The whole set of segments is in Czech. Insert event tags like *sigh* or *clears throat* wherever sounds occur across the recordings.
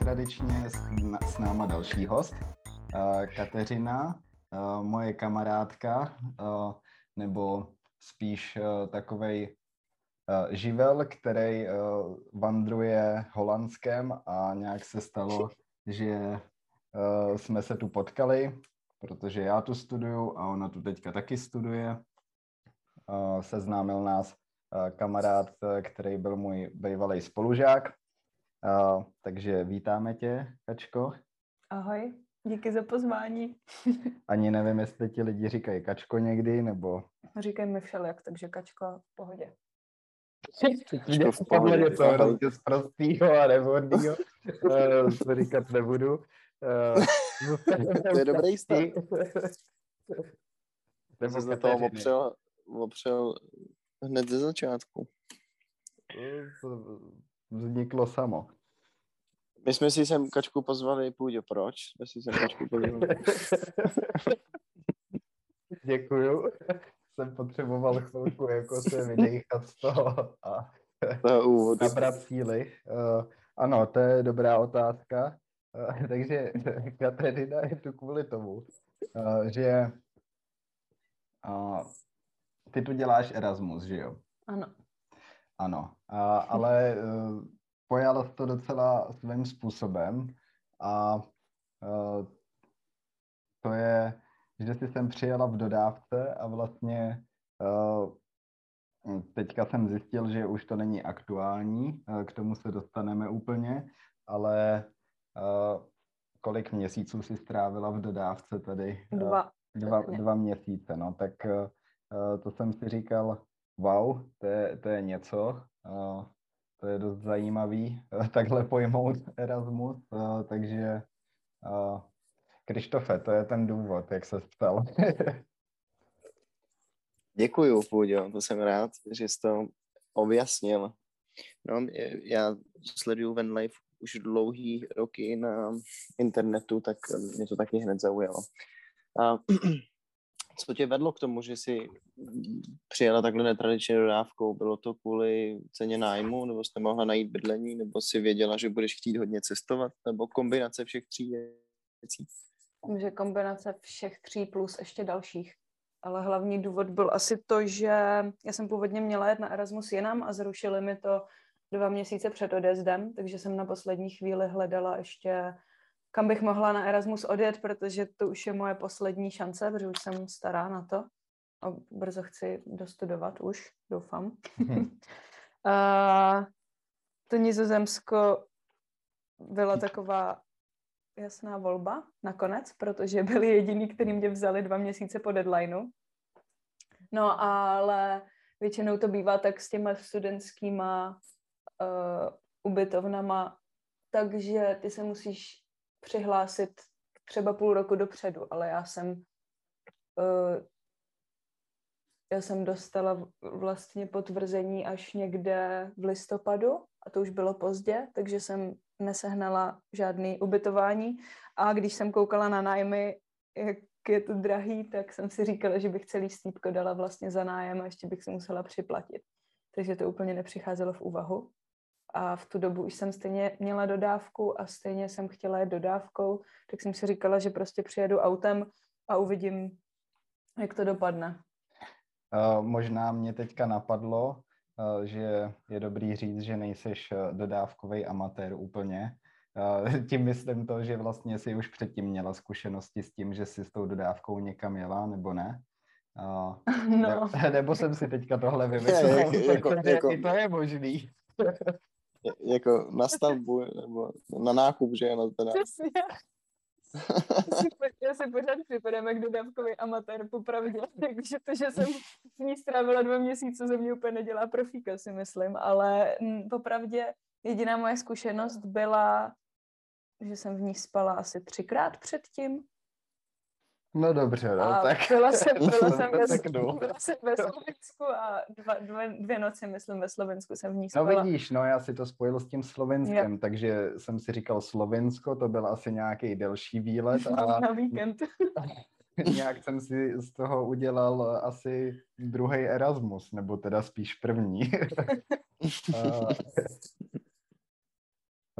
taky netradičně s náma další host, Kateřina, moje kamarádka, nebo spíš takovej živel, který vandruje Holandskem a nějak se stalo, že jsme se tu potkali, protože já tu studuju a ona tu teďka taky studuje seznámil nás kamarád, který byl můj bývalý spolužák. Takže vítáme tě, Kačko. Ahoj, díky za pozvání. *laughs* Ani nevím, jestli ti lidi říkají Kačko někdy, nebo... Říkají mi všelijak, takže Kačko v pohodě. Kačko v pohodě, to hrozně z prostýho a nevhodnýho. *laughs* to říkat nebudu. to je dobrý stát. *laughs* Nebo se toho opřel, opřel hned ze začátku. Vzniklo samo. My jsme si sem Kačku pozvali, půjde proč? Jsme si sem Kačku pozvali. *laughs* Děkuju. Jsem potřeboval chvilku jako se vydechat z toho a úvod. nabrat síly. Uh, ano, to je dobrá otázka. Uh, takže *laughs* Katerina je tu kvůli tomu, uh, že uh, ty tu děláš Erasmus, že jo? Ano. Ano, a, ale uh, pojala to docela svým způsobem a uh, to je, že jsi sem přijela v dodávce a vlastně uh, teďka jsem zjistil, že už to není aktuální, uh, k tomu se dostaneme úplně, ale uh, kolik měsíců si strávila v dodávce tady? Dva. Dva, dva měsíce, no, tak uh, to jsem si říkal, wow, to je, to je něco, eh, to je dost zajímavý *laughs* eh, takhle pojmout Erasmus, takže Krištofe, to je ten důvod, jak se ptal. *laughs* Děkuju, Půďo, to jsem rád, že jsi to objasnil. No, já sleduju Life už dlouhý roky na internetu, tak mě to taky hned zaujalo. A *clears throat* co tě vedlo k tomu, že jsi přijela takhle netradičně dodávkou? Bylo to kvůli ceně nájmu, nebo jste mohla najít bydlení, nebo si věděla, že budeš chtít hodně cestovat, nebo kombinace všech tří věcí? Že kombinace všech tří plus ještě dalších. Ale hlavní důvod byl asi to, že já jsem původně měla jet na Erasmus jinam a zrušili mi to dva měsíce před odjezdem, takže jsem na poslední chvíli hledala ještě kam bych mohla na Erasmus odjet, protože to už je moje poslední šance, protože už jsem stará na to. A brzo chci dostudovat už, doufám. Hmm. *laughs* a to Nizozemsko byla taková jasná volba nakonec, protože byli jediní, kteří mě vzali dva měsíce po deadlineu. No ale většinou to bývá tak s těma studentskýma uh, ubytovnama, takže ty se musíš přihlásit třeba půl roku dopředu, ale já jsem uh, já jsem dostala vlastně potvrzení až někde v listopadu a to už bylo pozdě, takže jsem nesehnala žádný ubytování a když jsem koukala na nájmy, jak je to drahý, tak jsem si říkala, že bych celý stýpko dala vlastně za nájem a ještě bych si musela připlatit. Takže to úplně nepřicházelo v úvahu a v tu dobu už jsem stejně měla dodávku a stejně jsem chtěla jít dodávkou, tak jsem si říkala, že prostě přijedu autem a uvidím, jak to dopadne. Uh, možná mě teďka napadlo, uh, že je dobrý říct, že nejseš uh, dodávkový amatér úplně. *laughs* Tím myslím to, že vlastně si už předtím měla zkušenosti s tím, že si s tou dodávkou někam jela, nebo ne? *laughs* no. Ne, *laughs* nebo jsem si teďka tohle vymyslel, jako, jako, jako, to je možný jako na stavbu nebo na nákup, že ano, teda. Přesně. já si pořád připadám jak dodávkový amatér, popravdě, *laughs* takže to, že jsem s ní strávila dva měsíce, ze mě úplně nedělá profíka, si myslím, ale popravdě jediná moje zkušenost byla, že jsem v ní spala asi třikrát předtím, No dobře, no, a tak... Byla jsem, *laughs* byla jsem, ve, byla jsem ve Slovensku a dva, dvě, dvě noci, myslím, ve Slovensku jsem v ní spala. No vidíš, no já si to spojil s tím Slovenskem, yep. takže jsem si říkal Slovensko, to byl asi nějaký delší výlet. *laughs* A, na víkend. *laughs* nějak jsem si z toho udělal asi druhý Erasmus, nebo teda spíš první.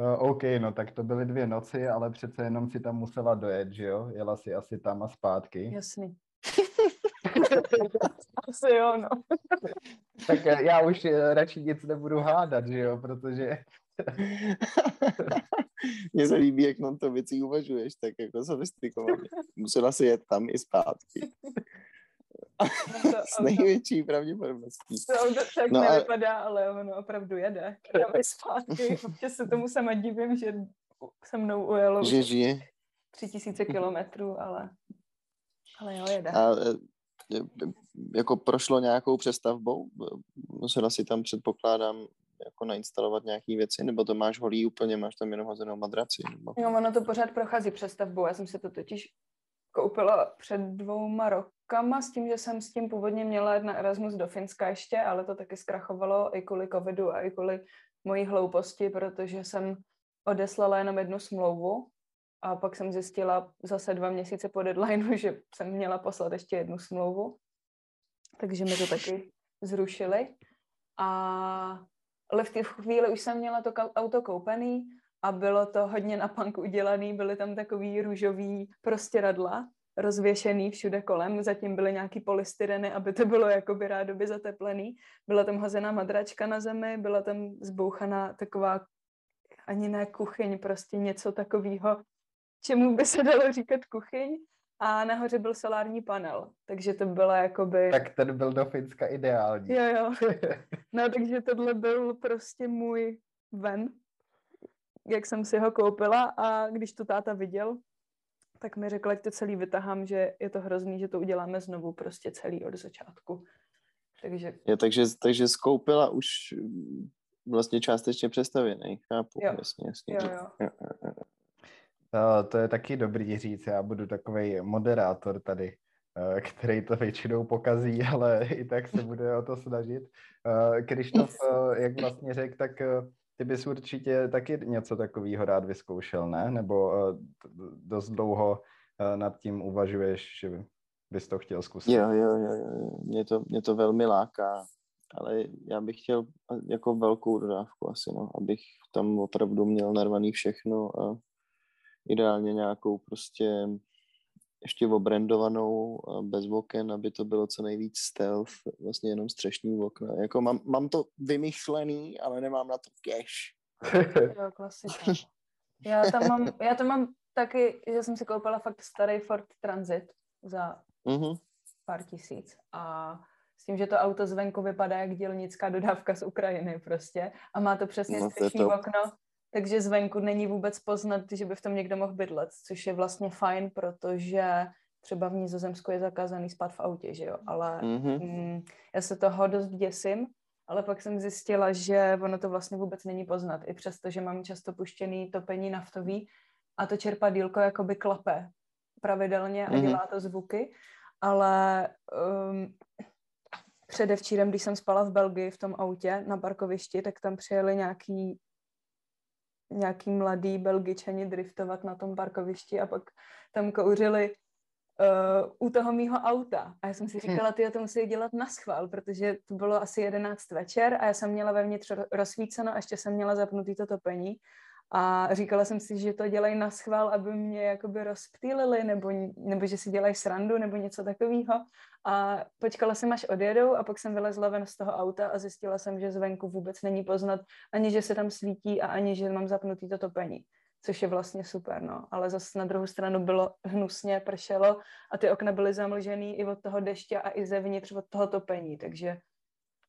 Uh, OK, no tak to byly dvě noci, ale přece jenom si tam musela dojet, že jo? Jela si asi tam a zpátky. Jasný. *laughs* asi jo, no. tak já už radši nic nebudu hádat, že jo, protože *laughs* mně se líbí, jak na to věci uvažuješ, tak jako sofistikovaně. Musela si jet tam i zpátky. No *laughs* S největší pravděpodobností. To auto tak no nevypadá, a... ale ono opravdu jede. Tam i zpátky. *laughs* Občas se tomu sama divím, že se mnou ujelo že žije. tři tisíce kilometrů, ale, ale jo, jede. A e, e, jako prošlo nějakou přestavbou? Musela si tam, předpokládám, jako nainstalovat nějaké věci, nebo to máš holý úplně, máš tam jenom hozenou madraci? Nebo... Jo, ono to pořád prochází přestavbou. Já jsem se to totiž koupila před dvouma rokama s tím, že jsem s tím původně měla jít na Erasmus do Finska ještě, ale to taky zkrachovalo i kvůli covidu a i kvůli mojí hlouposti, protože jsem odeslala jenom jednu smlouvu a pak jsem zjistila zase dva měsíce po deadlineu, *laughs* že jsem měla poslat ještě jednu smlouvu. Takže mi to taky zrušili. A ale v té chvíli už jsem měla to auto koupený a bylo to hodně na punk udělaný, byly tam takový růžový prostěradla, rozvěšený všude kolem, zatím byly nějaký polystyreny, aby to bylo jakoby rádoby zateplený. Byla tam hozená madračka na zemi, byla tam zbouchaná taková ani ne kuchyň, prostě něco takového, čemu by se dalo říkat kuchyň a nahoře byl solární panel, takže to bylo jakoby... Tak ten byl do Finska ideální. Jo, jo. *laughs* No, takže tohle byl prostě můj ven, jak jsem si ho koupila a když to táta viděl, tak mi řekl, jak to celý vytahám, že je to hrozný, že to uděláme znovu prostě celý od začátku. Takže... Je, takže, takže skoupila už vlastně částečně přestavěný, chápu. Jo. Jasně, jasně. Jo, jo. jo, jo, jo. Uh, to je taky dobrý říct, já budu takový moderátor tady, uh, který to většinou pokazí, *laughs* ale i tak se bude o to snažit. Uh, Krištof, uh, *laughs* jak vlastně řekl, tak ty bys určitě taky něco takového rád vyzkoušel, ne? Nebo uh, dost dlouho uh, nad tím uvažuješ, že bys to chtěl zkusit? Jo, jo, jo, jo. Mě, to, mě to velmi láká, ale já bych chtěl jako velkou dodávku asi, no, abych tam opravdu měl narvaný všechno a ideálně nějakou prostě ještě obrandovanou, bez oken, aby to bylo co nejvíc stealth, vlastně jenom střešní okna. Jako mám, mám to vymyšlený, ale nemám na to cash. *laughs* jo, klasika. Já tam mám, já tam mám taky, že jsem si koupila fakt starý Ford Transit za mm-hmm. pár tisíc a s tím, že to auto zvenku vypadá jak dělnická dodávka z Ukrajiny prostě a má to přesně no, střešní okno, takže zvenku není vůbec poznat, že by v tom někdo mohl bydlet, což je vlastně fajn, protože třeba v Nizozemsku je zakázaný spát v autě, že jo, ale mm-hmm. mm, já se toho dost děsím, ale pak jsem zjistila, že ono to vlastně vůbec není poznat, i přesto, že mám často puštěný topení naftový a to čerpadílko jakoby klape pravidelně a mm-hmm. dělá to zvuky, ale um, předevčírem, když jsem spala v Belgii v tom autě na parkovišti, tak tam přijeli nějaký nějaký mladý belgičani driftovat na tom parkovišti a pak tam kouřili uh, u toho mýho auta. A já jsem si hm. říkala, ty to musí dělat na schvál, protože to bylo asi 11 večer a já jsem měla vevnitř rozsvíceno a ještě jsem měla zapnutý to topení a říkala jsem si, že to dělají na schvál, aby mě jakoby rozptýlili, nebo, nebo že si dělají srandu, nebo něco takového. A počkala jsem, až odjedou a pak jsem vylezla ven z toho auta a zjistila jsem, že zvenku vůbec není poznat ani, že se tam svítí a ani, že mám zapnutý to topení. Což je vlastně super, no. Ale zase na druhou stranu bylo hnusně, pršelo a ty okna byly zamlžený i od toho deště a i zevnitř od toho topení, takže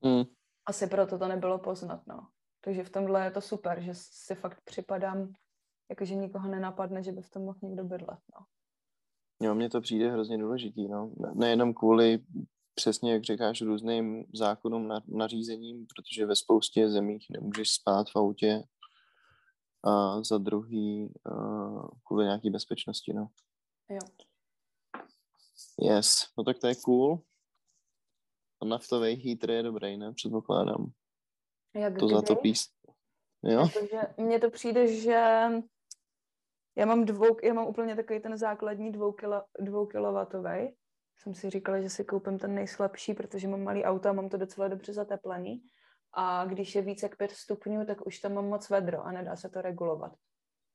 mm. asi proto to nebylo poznat, no. Takže v tomhle je to super, že si fakt připadám, jakože nikoho nenapadne, že by v tom mohl někdo bydlet. No. Jo, mně to přijde hrozně důležitý, no. Nejenom kvůli přesně, jak říkáš, různým zákonům, na, nařízením, protože ve spoustě zemích nemůžeš spát v autě a za druhý uh, kvůli nějaký bezpečnosti, no. Jo. Yes, no tak to je cool. A naftový heater je dobrý, ne? Předpokládám. Jak to kdy? zatopí. Jo? Protože mně to přijde, že Já mám, dvou, já mám úplně takový ten základní dvou, kilo, dvou. Jsem si říkala, že si koupím ten nejslabší, protože mám malý auto a mám to docela dobře zateplený. A když je více jak 5 stupňů, tak už tam mám moc vedro a nedá se to regulovat.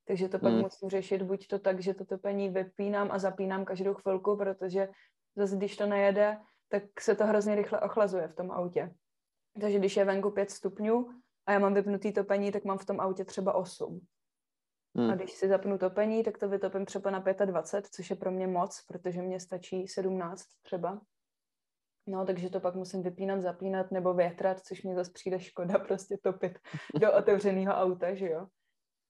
Takže to pak Hmm. musím řešit buď to tak, že to topení vypínám a zapínám každou chvilku, protože zase když to nejede, tak se to hrozně rychle ochlazuje v tom autě. Takže když je venku 5 stupňů a já mám vypnutý topení, tak mám v tom autě třeba 8. A Hm. když si zapnu topení, tak to vytopím třeba na 25, což je pro mě moc, protože mě stačí 17 třeba. No, takže to pak musím vypínat, zapínat nebo větrat, což mě zase přijde škoda *laughs* prostě topit do otevřeného auta, že jo.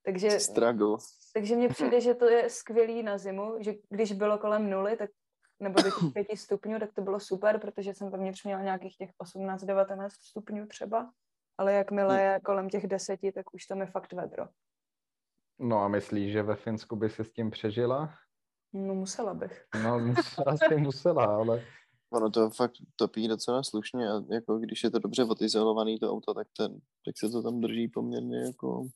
Takže, Struggle. takže mně přijde, že to je skvělý na zimu, že když bylo kolem nuly, tak nebo do těch *coughs* pěti stupňů, tak to bylo super, protože jsem vevnitř měla nějakých těch 18-19 stupňů třeba, ale jakmile je kolem těch deseti, tak už tam je fakt vedro. No a myslíš, že ve Finsku by si s tím přežila? No musela bych. No, *laughs* musela si musela, ale Ono to fakt topí docela slušně a jako když je to dobře odizolovaný to auto, tak, ten, tak se to tam drží poměrně jako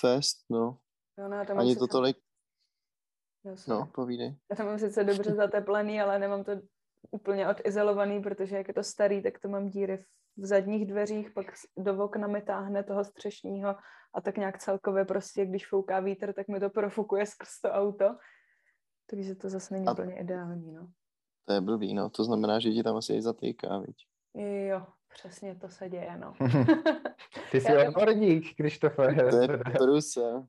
fest, no. Jo, no, tam Ani to tolik, Jasně. no, povídej. *laughs* Já tam mám sice dobře zateplený, ale nemám to úplně odizolovaný, protože jak je to starý, tak to mám díry v zadních dveřích, pak do okna mi táhne toho střešního a tak nějak celkově prostě, když fouká vítr, tak mi to profukuje skrz to auto. Takže to zase není A- úplně ideální, no. To je blbý, no. To znamená, že ti tam asi i zatýká, viď? Jo, přesně to se děje, no. *laughs* ty jsi Já to- odborník, Krištofe. To je *laughs* průser.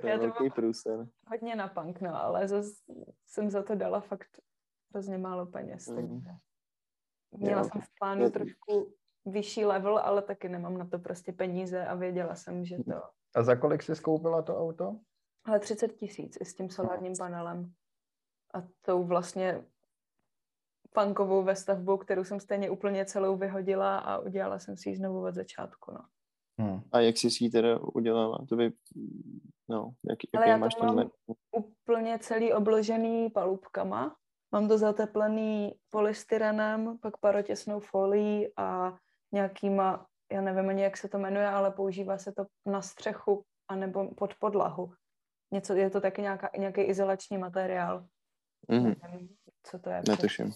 To je Já to velký průser. Hodně na punk, no, ale zase jsem za to dala fakt hrozně málo peněz, Mm. takže měla Jo. jsem v plánu Je- trošku vyšší level, ale taky nemám na to prostě peníze a věděla jsem, že to... A za kolik jsi skoupila to auto? Ale 30 tisíc i s tím solárním panelem a tou vlastně punkovou vestavbou, kterou jsem stejně úplně celou vyhodila a udělala jsem si ji znovu od začátku, no. Hm. A jak jsi si ji teda udělala? To by, no, jak, Ale jaký já to máš ten mám- úplně celý obložený palubkama. Mám to zateplený polystyrenem, pak parotěsnou folií a nějakýma, já nevím ani, jak se to jmenuje, ale používá se to na střechu anebo pod podlahu. Něco, je to taky nějaká, nějaký izolační materiál. Mhm, Nevím, co to je. netuším.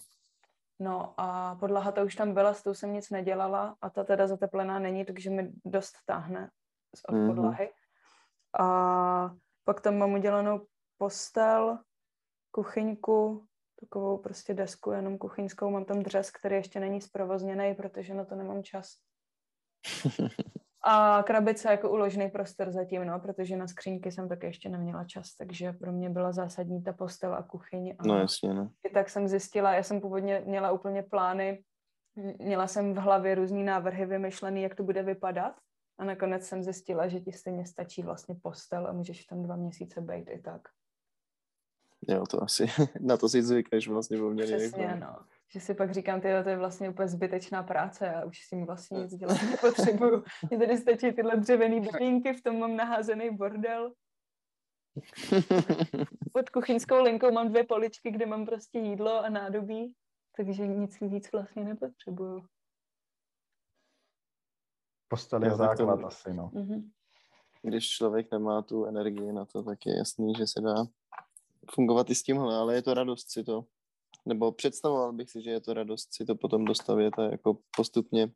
No a podlaha to už tam byla, s tou jsem nic nedělala a ta teda zateplená není, takže mi dost táhne z od Mhm. podlahy. A pak tam mám udělanou postel, kuchyňku, takovou prostě desku jenom kuchyňskou. Mám tam dřez, který ještě není zprovozněný, protože na to nemám čas. *laughs* A krabice jako uložený prostor zatím, no, protože na skřínky jsem taky ještě neměla čas, takže pro mě byla zásadní ta postel a kuchyň. A No jasně, no. i tak jsem zjistila, já jsem původně měla úplně plány, měla jsem v hlavě různý návrhy vymyšlený, jak to bude vypadat a nakonec jsem zjistila, že ti stejně stačí vlastně postel a můžeš tam dva měsíce být i tak. Jo, to asi, *laughs* na to si zvykneš vlastně poměrně Přesně, no. Že si pak říkám, ty to je vlastně úplně zbytečná práce a už s tím vlastně nic dělat *laughs* nepotřebuju. Mně tady stačí tyhle dřevěný brýnky, v tom mám naházený bordel. Pod kuchyňskou linkou mám dvě poličky, kde mám prostě jídlo a nádobí, takže nic víc vlastně nepotřebuju. Postel je tak to- základ asi, no. Mhm. Když člověk nemá tu energii na to, tak je jasný, že se dá fungovat i s tímhle, ale je to radost si to, nebo představoval bych si, že je to radost si to potom dostavět a jako postupně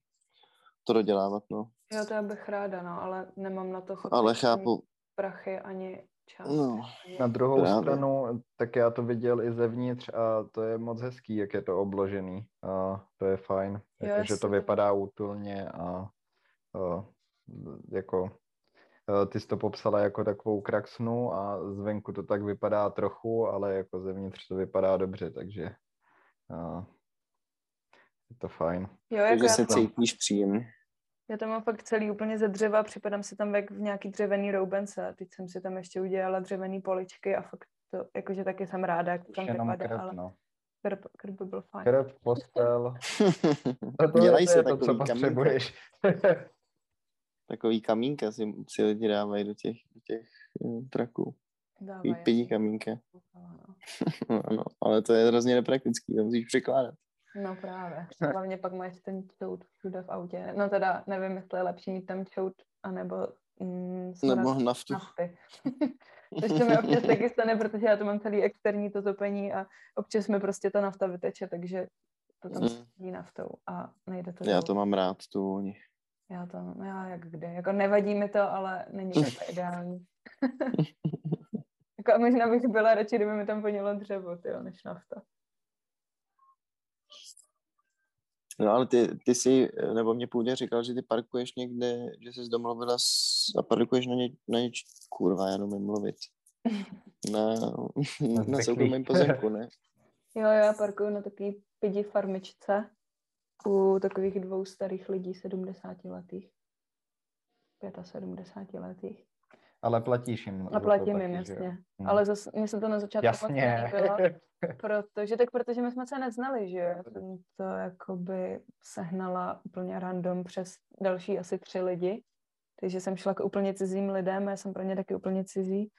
to dodělávat, no. Jo, to já bych ráda, no, ale nemám na to Ale chápu, prachy ani čas. no, ani... Na druhou Právě. stranu, tak já to viděl i zevnitř a to je moc hezký, jak je to obložený. A to je fajn, Jo, jako, že to vypadá útulně a, a jako ty jsi to popsala jako takovou kraksnu a zvenku to tak vypadá trochu, ale jako zevnitř to vypadá dobře, takže a, je to fajn. Jo, jako takže se to, cítíš příjemně. já to mám fakt celý úplně ze dřeva, připadám si tam jak v nějaký dřevěný roubence. Teď jsem si tam ještě udělala dřevěný poličky a fakt to, jakože taky jsem ráda, jak to tam Jenom vypadá, krb, ale no. krb, krb by byl fajn. Krb, postel, *laughs* to, to, Dělají to se je to, co potřebuješ. *laughs* Takový kamínka si, si lidi dávají do těch, do těch eh, traků. Dávají, jasně. kamínka. *laughs* No. No, ale to je hrozně nepraktický, to musíš překládat. No právě. Hlavně pak máš ten čout všude v autě. No teda nevím, jestli je lepší mít tam čout, anebo mm, Nebo naftu. nafty. Což *laughs* to mi občas taky stane, protože já to mám celý externí to topení a občas mi prostě ta nafta vyteče, takže to tam Mm. naftou a nejde to Já dolů. to mám rád, tu vůni. Já to, no já jak kde. Jako nevadí mi to, ale není to tak ideální. *laughs* jako možná bych byla radši, kdyby mi tam vonilo dřevo, tyjo, než nafta. No ale ty, ty si, nebo mě původně říkal, že ty parkuješ někde, že jsi domluvila s, a parkuješ na, ně, na něč, kurva, já nemůžu mluvit. Na, *laughs* na zvyklý. soukromém pozemku, ne? Jo, já parkuju na takový pidi farmičce u takových dvou starých lidí, 70 letých. 75 letých. Ale platíš jim. A platím jim, jasně. Hm. Ale zase mně se to na začátku moc Jasně. nelíbilo, *laughs* protože, tak protože my jsme se neznali, že jo. Jsem to jakoby sehnala úplně random přes další asi tři lidi. Takže jsem šla k úplně cizím lidem, já jsem pro ně taky úplně cizí.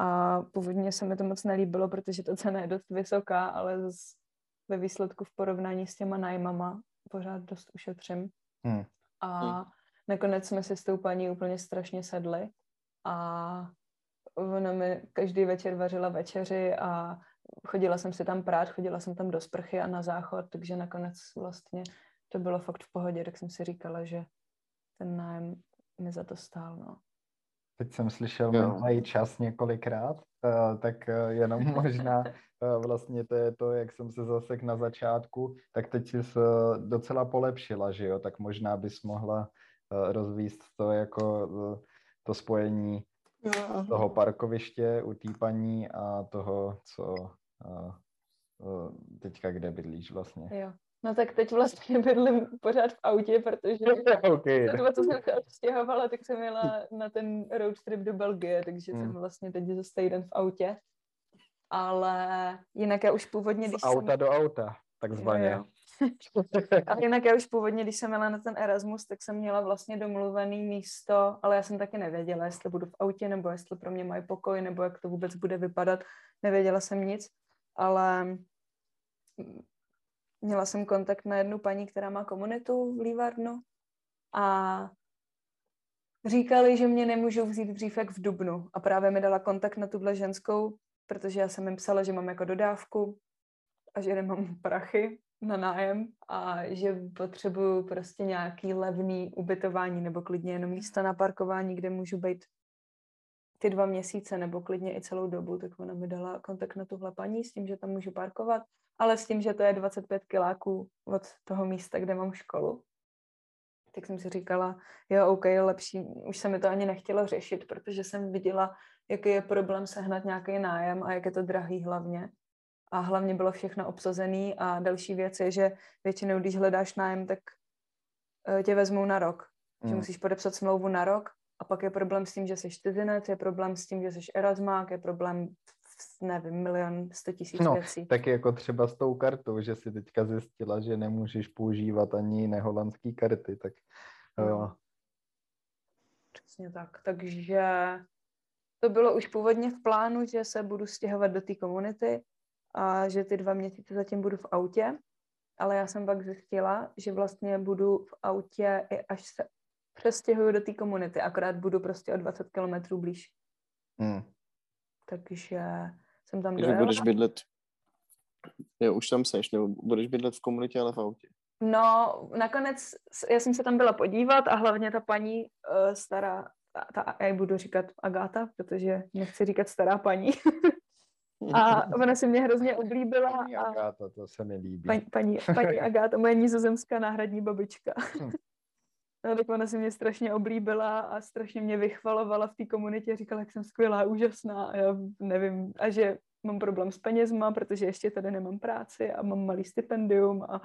A původně se mi to moc nelíbilo, protože ta cena je dost vysoká, ale zase ve výsledku v porovnání s těma nájmama pořád dost ušetřím. Hm. A Hmm. nakonec jsme si s tou paní úplně strašně sedli a ona mi každý večer vařila večeři a chodila jsem si tam prát, chodila jsem tam do sprchy a na záchod, takže nakonec vlastně to bylo fakt v pohodě, tak jsem si říkala, že ten nájem mi za to stál, no. Teď jsem slyšel Jo. minulý čas několikrát, eh, tak eh, jenom *laughs* možná eh, vlastně to je to, jak jsem se zasek na začátku, tak teď jsi se docela polepšila, že jo, tak možná bys mohla rozvíst to jako to spojení toho parkoviště u té paní a toho, co teďka kde bydlíš vlastně. Jo. No tak teď vlastně *laughs* bydlím pořád v autě, protože *laughs* okay. za doba, co jsem se odstěhovala, tak jsem jela na ten road trip do Belgie, takže jsem Hmm. vlastně teď zase týden v autě. Ale jinak já už původně, když Z auta jsem... do auta, takzvaně. Jo, Ale jinak já už původně, když jsem jela na ten Erasmus, tak jsem měla vlastně domluvený místo, ale já jsem taky nevěděla, jestli budu v autě, nebo jestli pro mě mají pokoj, nebo jak to vůbec bude vypadat. Nevěděla jsem nic, ale měla jsem kontakt na jednu paní, která má komunitu v Lívarnu a říkali, že mě nemůžou vzít dřív jak v Dubnu. A právě mi dala kontakt na tuhle ženskou, protože já jsem jim psala, že mám jako dodávku a že nemám prachy na nájem a že potřebuju prostě nějaký levný ubytování nebo klidně jenom místa na parkování, kde můžu být ty dva měsíce nebo klidně i celou dobu, tak ona mi dala kontakt na tuhle paní s tím, že tam můžu parkovat, ale s tím, že to je 25 kiláků od toho místa, kde mám školu. Tak jsem si říkala, jo, OK, lepší, už se mi to ani nechtělo řešit, protože jsem viděla, jaký je problém sehnat nějaký nájem a jak je to drahý hlavně. A hlavně bylo všechno obsazený a další věc je, že většinou, když hledáš nájem, tak eh, tě vezmou na rok. Že Mm. musíš podepsat smlouvu na rok a pak je problém s tím, že jsi cizinec, je problém s tím, že jsi erasmák, je problém, nevím, milion, sto tisíc No, věcí. Taky jako třeba s tou kartou, že si teďka zjistila, že nemůžeš používat ani neholandský karty, tak No. jo. Přesně tak. Takže to bylo už původně v plánu, že se budu stěhovat do té komunity a že ty dva měsíce zatím budu v autě, ale já jsem pak zjistila, že vlastně budu v autě i až se přestěhuju do té komunity, akorát budu prostě o 20 kilometrů blíž. Hm. Takže jsem tam dojela. budeš bydlet, jo, už tam seš, nebo budeš bydlet v komunitě, ale v autě. No, nakonec já jsem se tam byla podívat a hlavně ta paní uh, stará, ta, ta, já budu říkat Agáta, protože nechci říkat stará paní. *laughs* a ona si mě hrozně oblíbila Paní a Agáta, to se mi líbí. paní, paní, paní *laughs* Agáta, moje nizozemská náhradní babička. *laughs* No, tak ona si mě strašně oblíbila a strašně mě vychvalovala v té komunitě, říkala, jak jsem skvělá, úžasná a já nevím, a že mám problém s penězma, protože ještě tady nemám práci a mám malý stipendium a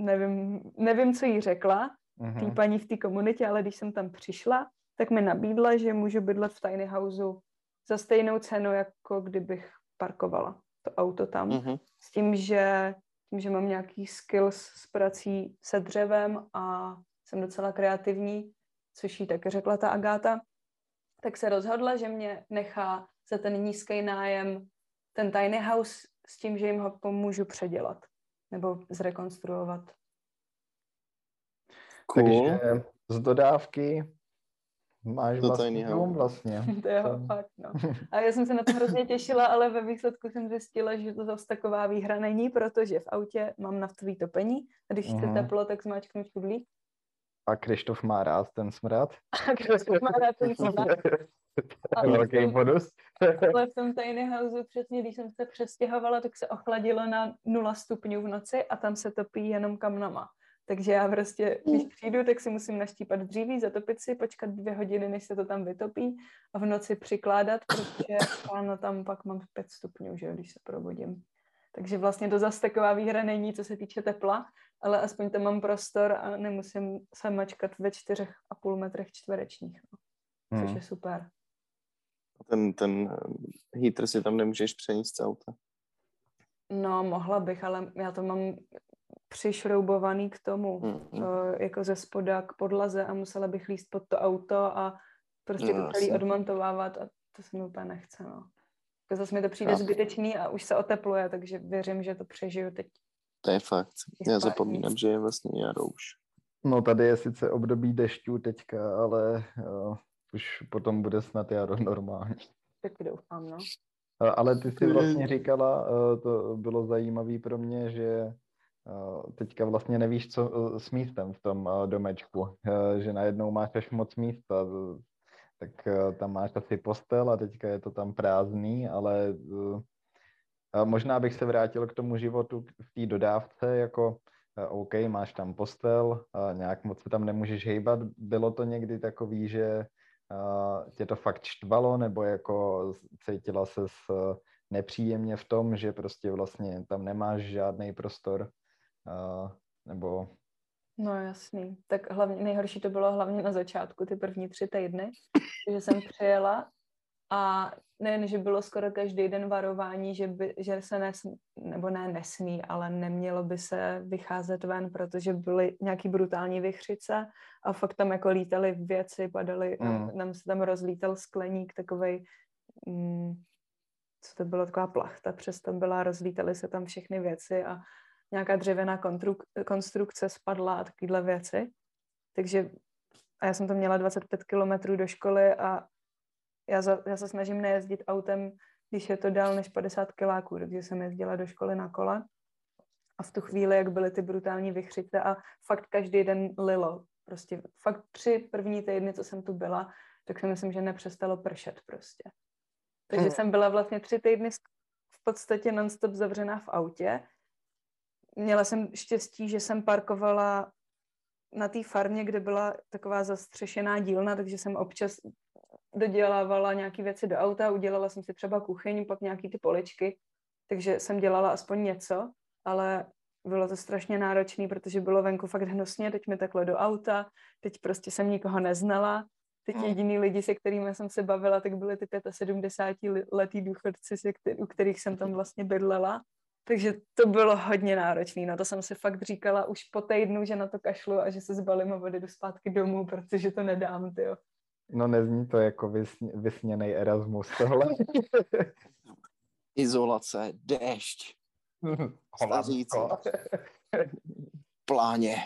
nevím, nevím co jí řekla, Mhm. tý paní v té komunitě, ale když jsem tam přišla, tak mi nabídla, že můžu bydlet v tiny houseu za stejnou cenu, jako kdybych parkovala to auto tam. Mhm. S tím, že, tím, že mám nějaký skills s prací se dřevem a jsem docela kreativní, což jí taky řekla ta Agáta, tak se rozhodla, že mě nechá za ten nízký nájem ten tiny house s tím, že jim ho pomůžu předělat nebo zrekonstruovat. Cool. Takže z dodávky Máš To vlastní tiny dům house. vlastně. *laughs* To je To- fakt, no. *laughs* A já jsem se na to hrozně těšila, ale ve výsledku jsem zjistila, že to zase taková výhra není, protože v autě mám naftový topení a když chce Mhm. teplo, tak zmáčknu čudlík. A Krištof má rád ten smrad. *laughs* A kdo má rád ten smrad. *laughs* Ale Velký jsem- bonus. Ale v tom tiny house přesně, když jsem se přestěhovala, tak se ochladilo na 0 stupňů v noci a tam se topí jenom kamnama. Takže já prostě, když přijdu, tak si musím naštípat dříví, zatopit si, počkat dvě hodiny, než se to tam vytopí a v noci přikládat, protože *laughs* ráno tam pak mám 5 stupňů, že jo, když se probudím. Takže vlastně to zase taková výhra není, co se týče tepla, ale aspoň tam mám prostor a nemusím se mačkat ve 4,5 metrech čtverečních, no, což Hmm. je super. Ten, ten eh, heater si tam nemůžeš přenést z auta. No, mohla bych, ale já to mám přišroubovaný k tomu, Mm, mm. to jako ze spoda k podlaze a musela bych líst pod to auto a prostě No, to celý odmontovávat a to se mi úplně nechce, no. Jako zase mi to přijde Chápu. zbytečný a už se otepluje, takže věřím, že to přežiju teď. To je fakt. Já zapomínám, dní. že je vlastně jaro už. No tady je sice období dešťů teďka, ale uh, už potom bude snad jaro normální. Taky doufám, no. Uh, ale ty si vlastně říkala, uh, to bylo zajímavé pro mě, že teďka vlastně nevíš, co s místem v tom domečku, že najednou máš až moc místa, tak uh, tam máš asi postel a teďka je to tam prázdný, ale a možná bych se vrátil k tomu životu v té dodávce, jako eh, OK, máš tam postel, nějak moc se tam nemůžeš hejbat. Bylo to někdy takový, že eh, tě to fakt štvalo, nebo jako cítila se nepříjemně v tom, že prostě vlastně tam nemáš žádný prostor, eh, nebo No jasný. Tak hlavně, nejhorší to bylo hlavně na začátku, ty první tři týdny, že jsem přijela a nejen, že bylo skoro každý den varování, že, by, že se nesmí, nebo ne nesmí, ale nemělo by se vycházet ven, protože byly nějaký brutální vychřice a fakt tam jako lítaly věci, padaly, Mm. nám se tam rozlítal skleník takovej, mm, co to bylo, taková plachta, přes tam byla, rozlítaly se tam všechny věci a nějaká dřevěná konstrukce spadla a takovéhle věci. Takže a já jsem to měla 25 kilometrů do školy a já, za, já se snažím nejezdit autem, když je to dál než 50 kiláků, takže jsem jezdila do školy na kole. A v tu chvíli, jak byly ty brutální vychřice a fakt každý den lilo. Prostě fakt tři první týdny, co jsem tu byla, tak si myslím, že nepřestalo pršet prostě. Takže Hmm. jsem byla vlastně tři týdny v podstatě nonstop zavřená v autě. Měla jsem štěstí, že jsem parkovala na té farmě, kde byla taková zastřešená dílna, takže jsem občas dodělávala nějaké věci do auta, udělala jsem si třeba kuchyň, pak nějaký ty poličky, takže jsem dělala aspoň něco, ale bylo to strašně náročné, protože bylo venku fakt hnusně, teď mi takhle do auta, teď prostě jsem nikoho neznala, teď jediný lidi, se kterými jsem se bavila, tak byly ty 75 letý důchodci, se který, u kterých jsem tam vlastně bydlela. Takže to bylo hodně náročné. No to jsem si fakt říkala už po týdnu, že na to kašlu a že se zbalím a odjedu zpátky domů, protože to nedám, tyjo. no nezní to jako vysně, vysněný Erasmus tohle. *laughs* Izolace, déšť, *laughs* Stařící. *laughs* pláně.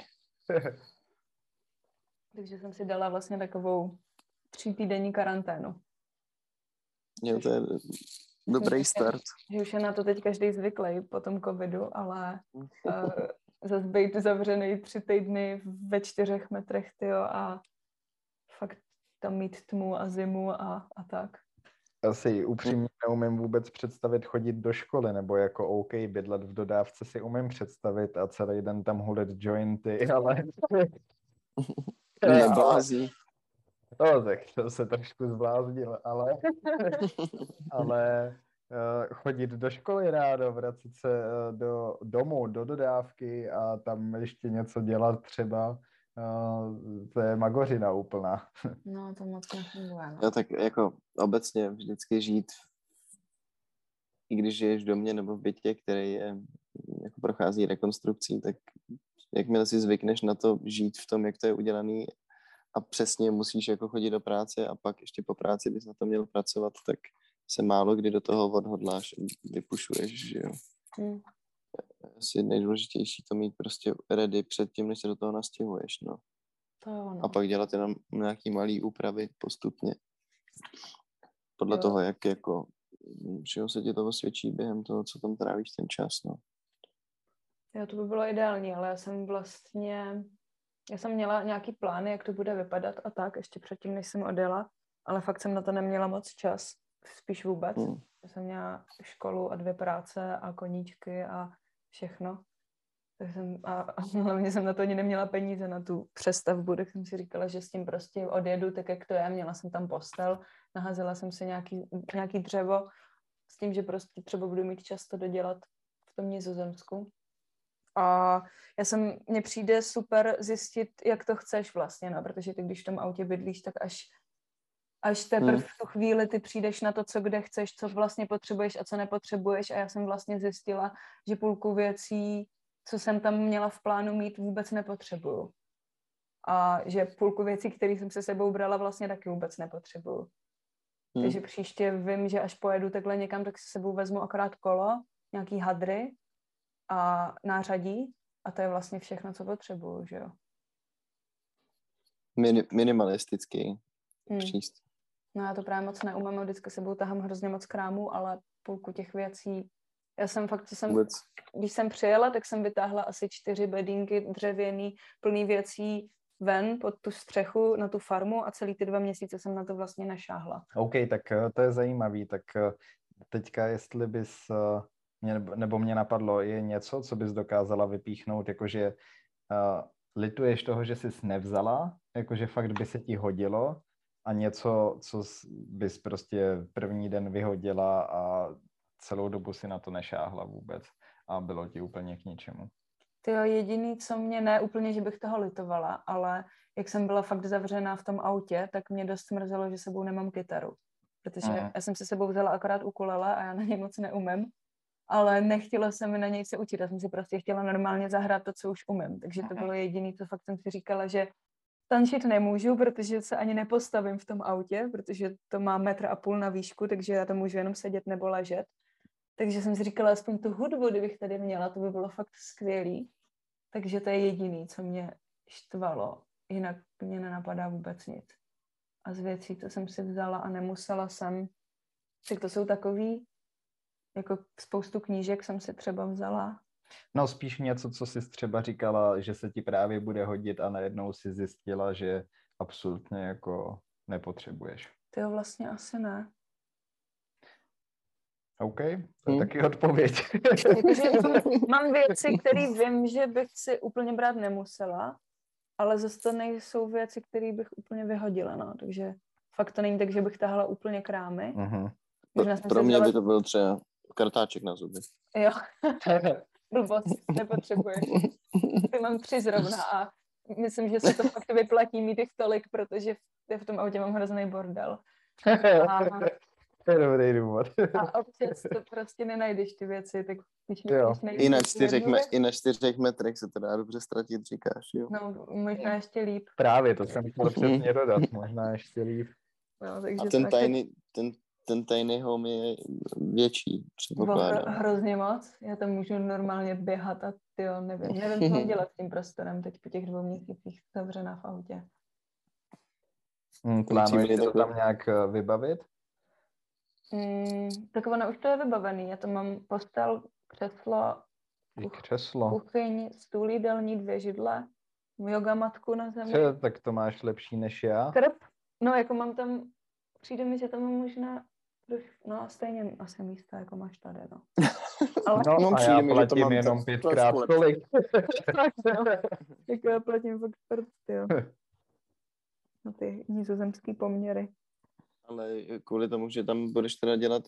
Takže jsem si dala vlastně takovou tří týdenní karanténu. Jo, to je dobrý start. Že už je na to teď každý zvyklý po tom covidu, ale *laughs* uh, zase být zavřený tři týdny ve čtyřech metrech, tyjo, a fakt tam mít tmu a zimu a, a tak. Asi upřímně neumím vůbec představit chodit do školy, nebo jako OK, bydlet v dodávce si umím představit a celý den tam hulit jointy, *laughs* ale... *laughs* Neblází. No, tak to se trošku zbláznil, ale... *laughs* ale uh, chodit do školy rádo, vracet se uh, do domu, do dodávky a tam ještě něco dělat třeba, uh, to je magořina úplná. No, to moc nefunguje, no. Jo, tak jako obecně vždycky žít, i když žiješ v domě nebo v bytě, který je, jako prochází rekonstrukcí, tak jakmile si zvykneš na to žít v tom, jak to je udělaný a přesně musíš jako chodit do práce a pak ještě po práci bys na to měl pracovat, tak se málo kdy do toho odhodláš, vypušuješ, že jo. Hmm. Asi nejdůležitější to mít prostě ready před tím, než se do toho nastěhuješ, no. To jo, no. a pak dělat jenom nějaký malý úpravy postupně. Podle Jo. toho, jak jako, všeho se ti to osvědčí během toho, co tam trávíš ten čas, no. Jo, to by bylo ideální, ale já jsem vlastně, já jsem měla nějaký plány, jak to bude vypadat a tak, ještě předtím, než jsem odjela, ale fakt jsem na to neměla moc čas, spíš vůbec. Hmm. Já jsem měla školu a dvě práce a koníčky a všechno. Tak jsem, a, a *laughs* hlavně jsem na to ani neměla peníze, na tu přestavbu, tak jsem si říkala, že s tím prostě odjedu tak, jak to je. Měla jsem tam postel, naházela jsem si nějaký, nějaký dřevo s tím, že prostě třeba budu mít čas to dodělat v tom Nizozemsku. A já jsem, mně přijde super zjistit, jak to chceš vlastně, no, protože ty, když v tom autě bydlíš, tak až, až teprve Hmm. v tu chvíli ty přijdeš na to, co kde chceš, co vlastně potřebuješ a co nepotřebuješ a já jsem vlastně zjistila, že půlku věcí, co jsem tam měla v plánu mít, vůbec nepotřebuju. A že půlku věcí, které jsem se sebou brala, vlastně taky vůbec nepotřebuju. Hmm. Takže příště vím, že až pojedu takhle někam, tak si sebou vezmu akorát kolo, nějaký hadry a nářadí a to je vlastně všechno, co potřebuju, že jo. Mini, minimalistický Hmm. přístup. No já to právě moc neumím, vždycky sebou tahám hrozně moc krámů, ale půlku těch věcí, já jsem fakt, co jsem, Vůbec. když jsem přijela, tak jsem vytáhla asi čtyři bedínky dřevěný, plný věcí ven pod tu střechu na tu farmu a celý ty dva měsíce jsem na to vlastně nešáhla. OK, tak eh, to je zajímavý. Tak eh, teďka, jestli bys, eh, mě, nebo mě napadlo, je něco, co bys dokázala vypíchnout, jakože uh, lituješ toho, že jsi nevzala, jakože fakt by se ti hodilo a něco, co bys prostě první den vyhodila a celou dobu si na to nešáhla vůbec a bylo ti úplně k ničemu. Ty jo, jediný, co mě ne úplně, že bych toho litovala, ale jak jsem byla fakt zavřená v tom autě, tak mě dost mrzelo, že sebou nemám kytaru. Protože Mhm. já jsem si sebou vzala akorát ukulele a já na něj moc neumím. Ale nechtěla jsem mi na něj se učit, já jsem si prostě chtěla normálně zahrát to, co už umím. Takže to bylo jediný, co fakt jsem si říkala, že tančit nemůžu, protože se ani nepostavím v tom autě, protože to má metr a půl na výšku, takže já tam můžu jenom sedět nebo ležet. Takže jsem si říkala, aspoň tu hudbu, kdybych tady měla, to by bylo fakt skvělý. Takže to je jediný, co mě štvalo. Jinak mě nenapadá vůbec nic. A z věcí, co jsem si vzala a nemusela jsem, tak to jsou takový, jako spoustu knížek jsem si třeba vzala. No spíš něco, co jsi třeba říkala, že se ti právě bude hodit a najednou si zjistila, že absolutně jako nepotřebuješ. To jo, vlastně asi ne. OK, to je Hmm. taky odpověď. Jakože *laughs* mám, věci, které vím, že bych si úplně brát nemusela, ale zase to nejsou věci, které bych úplně vyhodila, no. Takže fakt to není tak, že bych tahala úplně krámy. Mhm. Jsem Pro si mě by to byl třeba kartáček na zuby. Jo, *laughs* blbost, nepotřebuješ. Ty mám tři zrovna a myslím, že se to *laughs* fakt vyplatí mít jich tolik, protože v, v tom autě mám hrozný bordel. *laughs* A, to je dobrý důvod. a občas to prostě nenajdeš ty věci, tak když, Jo. I na, čtyřech, jednu me, věc, I na čtyřech metrech se to dá dobře ztratit, říkáš, jo? No, možná ještě líp. Právě, to jsem chtěl přesně dodat, možná ještě líp. No, takže A ten tiny, ten, ten tiny home je větší, bylo hro, předpokládám. hrozně moc. Já tam můžu normálně běhat a ty jo, nevím, nevím, co mám dělat s tím prostorem teď po těch dvou měsících zavřená v autě. Hmm, si to takový- tam nějak eh, vybavit? Mm, tak ono už to je vybavený. Já tam mám postel, křeslo, křeslo. kuchyň, stůl jídelní, dvě židle, yoga matku na zemi, Tře, tak to máš lepší než já. krb. No, jako mám tam, přijde mi, že tam mám možná no stejně asi místa, jako máš tady, no. *laughs* Ale No, No, a přijde já mi, že to platím mám jenom pětkrát tolik. *laughs* tak, no. jako já platím fakt jo. Na ty nizozemský poměry. Ale kvůli tomu, že tam budeš teda dělat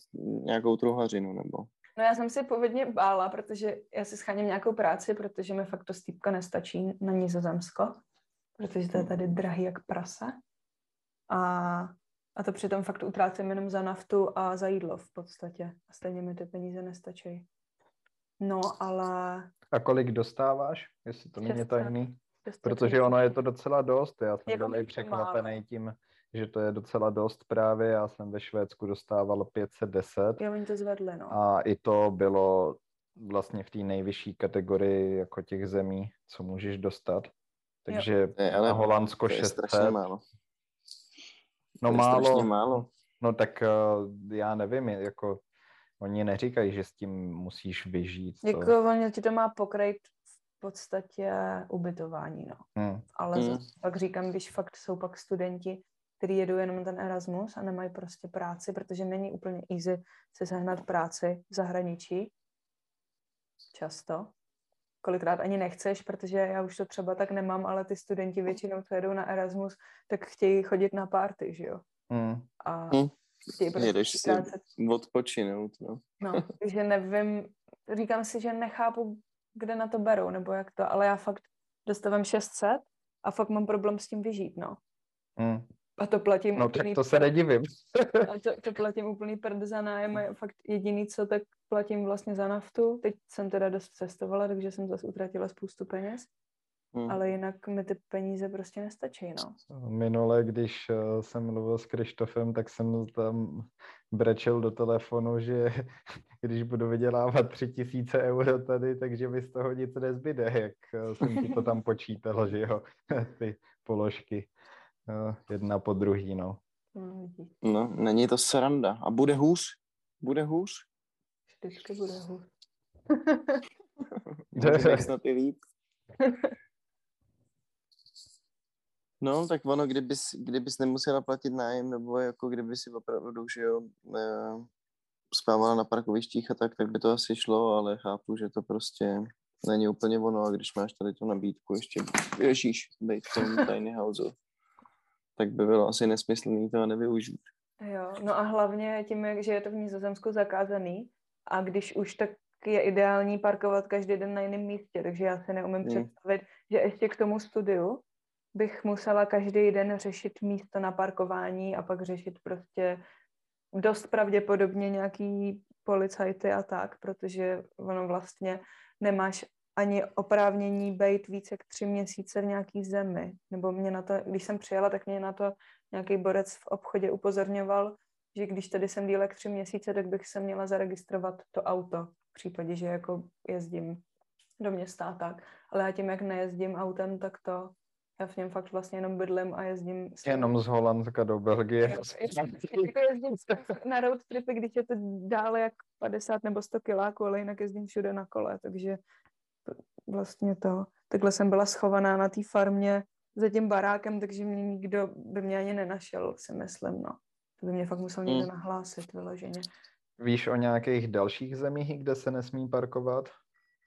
nějakou truhařinu, nebo? No já jsem si původně bála, protože já si scháním nějakou práci, protože mi fakt to stýpka nestačí na Nizozemsko, protože to je tady drahý jak prase. A, a to přitom fakt utrácím jenom za naftu a za jídlo v podstatě. A stejně mi ty peníze nestačí. No, ale... A kolik dostáváš, jestli to není 600. tajný? Protože ono je to docela dost. Já jsem Jako byl i překvapený málo. tím, že to je docela dost právě. Já jsem ve Švédsku dostával 510 Jo, oni to zvedli, no. a i to bylo vlastně v té nejvyšší kategorii jako těch zemí, co můžeš dostat. Takže ale na Holandsko to je 600. No málo, málo. no tak uh, já nevím, jako oni neříkají, že s tím musíš vyžít. To. Jako on ti to má pokrýt v podstatě ubytování, no. Hm. Ale Mm. zase pak říkám, když fakt jsou pak studenti, kteří jedou jenom ten Erasmus a nemají prostě práci, protože není úplně easy si sehnat práci v zahraničí. Často. Kolikrát ani nechceš, protože já už to třeba tak nemám, ale ty studenti většinou, co jedou na Erasmus, tak chtějí chodit na párty, že jo? Hm. A chtějí prostě Jedeš si odpočinout, no. No, *laughs* takže nevím, říkám si, že nechápu, kde na to berou, nebo jak to, ale já fakt dostávám 600 a fakt mám problém s tím vyžít, no. Hm. A to platím No tak úplný to se nedivím. *laughs* A to, to platím úplný prd za nájem a fakt jediný, co tak platím vlastně za naftu. Teď jsem teda dost cestovala, takže jsem zase utratila spoustu peněz, Hm. ale jinak mi ty peníze prostě nestačí, no. Minule, když eh, jsem mluvil s Krištofem, tak jsem tam brečel do telefonu, že *laughs* když budu vydělávat tři tisíce euro tady, takže mi z toho nic nezbyde, jak eh, jsem ti to tam *laughs* počítal, že jo, *laughs* ty položky eh, jedna po druhý, no. no vidíš, No, není to sranda. A bude hůř? Bude hůř? Vždycky bude hůř. *laughs* Snad i líp. No, tak ono, kdybys, kdybys nemusela platit nájem, nebo jako kdyby si opravdu, že jo, eh, spávala na parkovištích a tak, tak by to asi šlo, ale chápu, že to prostě není úplně ono a když máš tady tu nabídku ještě, ježíš, být v tom tiny house, tak by bylo asi nesmyslný to nevyužít. Jo, no a hlavně tím, jak, že je to v Nizozemsku zakázaný a když už tak je ideální parkovat každý den na jiném místě, takže já si neumím Hmm. představit, že ještě k tomu studiu bych musela každý den řešit místo na parkování a pak řešit prostě dost pravděpodobně nějaký policajty a tak, protože ono vlastně nemáš ani oprávnění být více jak tři měsíce v nějaký zemi. Nebo mě na to, když jsem přijela, tak mě na to nějaký borec v obchodě upozorňoval, že když tady jsem díl jak tři měsíce, tak bych se měla zaregistrovat to auto, v případě, že jako jezdím do města a tak. Ale já tím, jak nejezdím autem, tak to já v něm fakt vlastně jenom bydlím a jezdím s Jenom z Holandska do Belgie. jako jezdím na road tripy, když je to dále jak 50 nebo 100 kiláků, ale jinak jezdím všude na kole, takže vlastně to. Takhle jsem byla schovaná na té farmě za tím barákem, takže mě nikdo by mě ani nenašel, si myslím, no. To by mě fakt musel někdo Mm. nahlásit vyloženě. Víš o nějakých dalších zemích, kde se nesmí parkovat?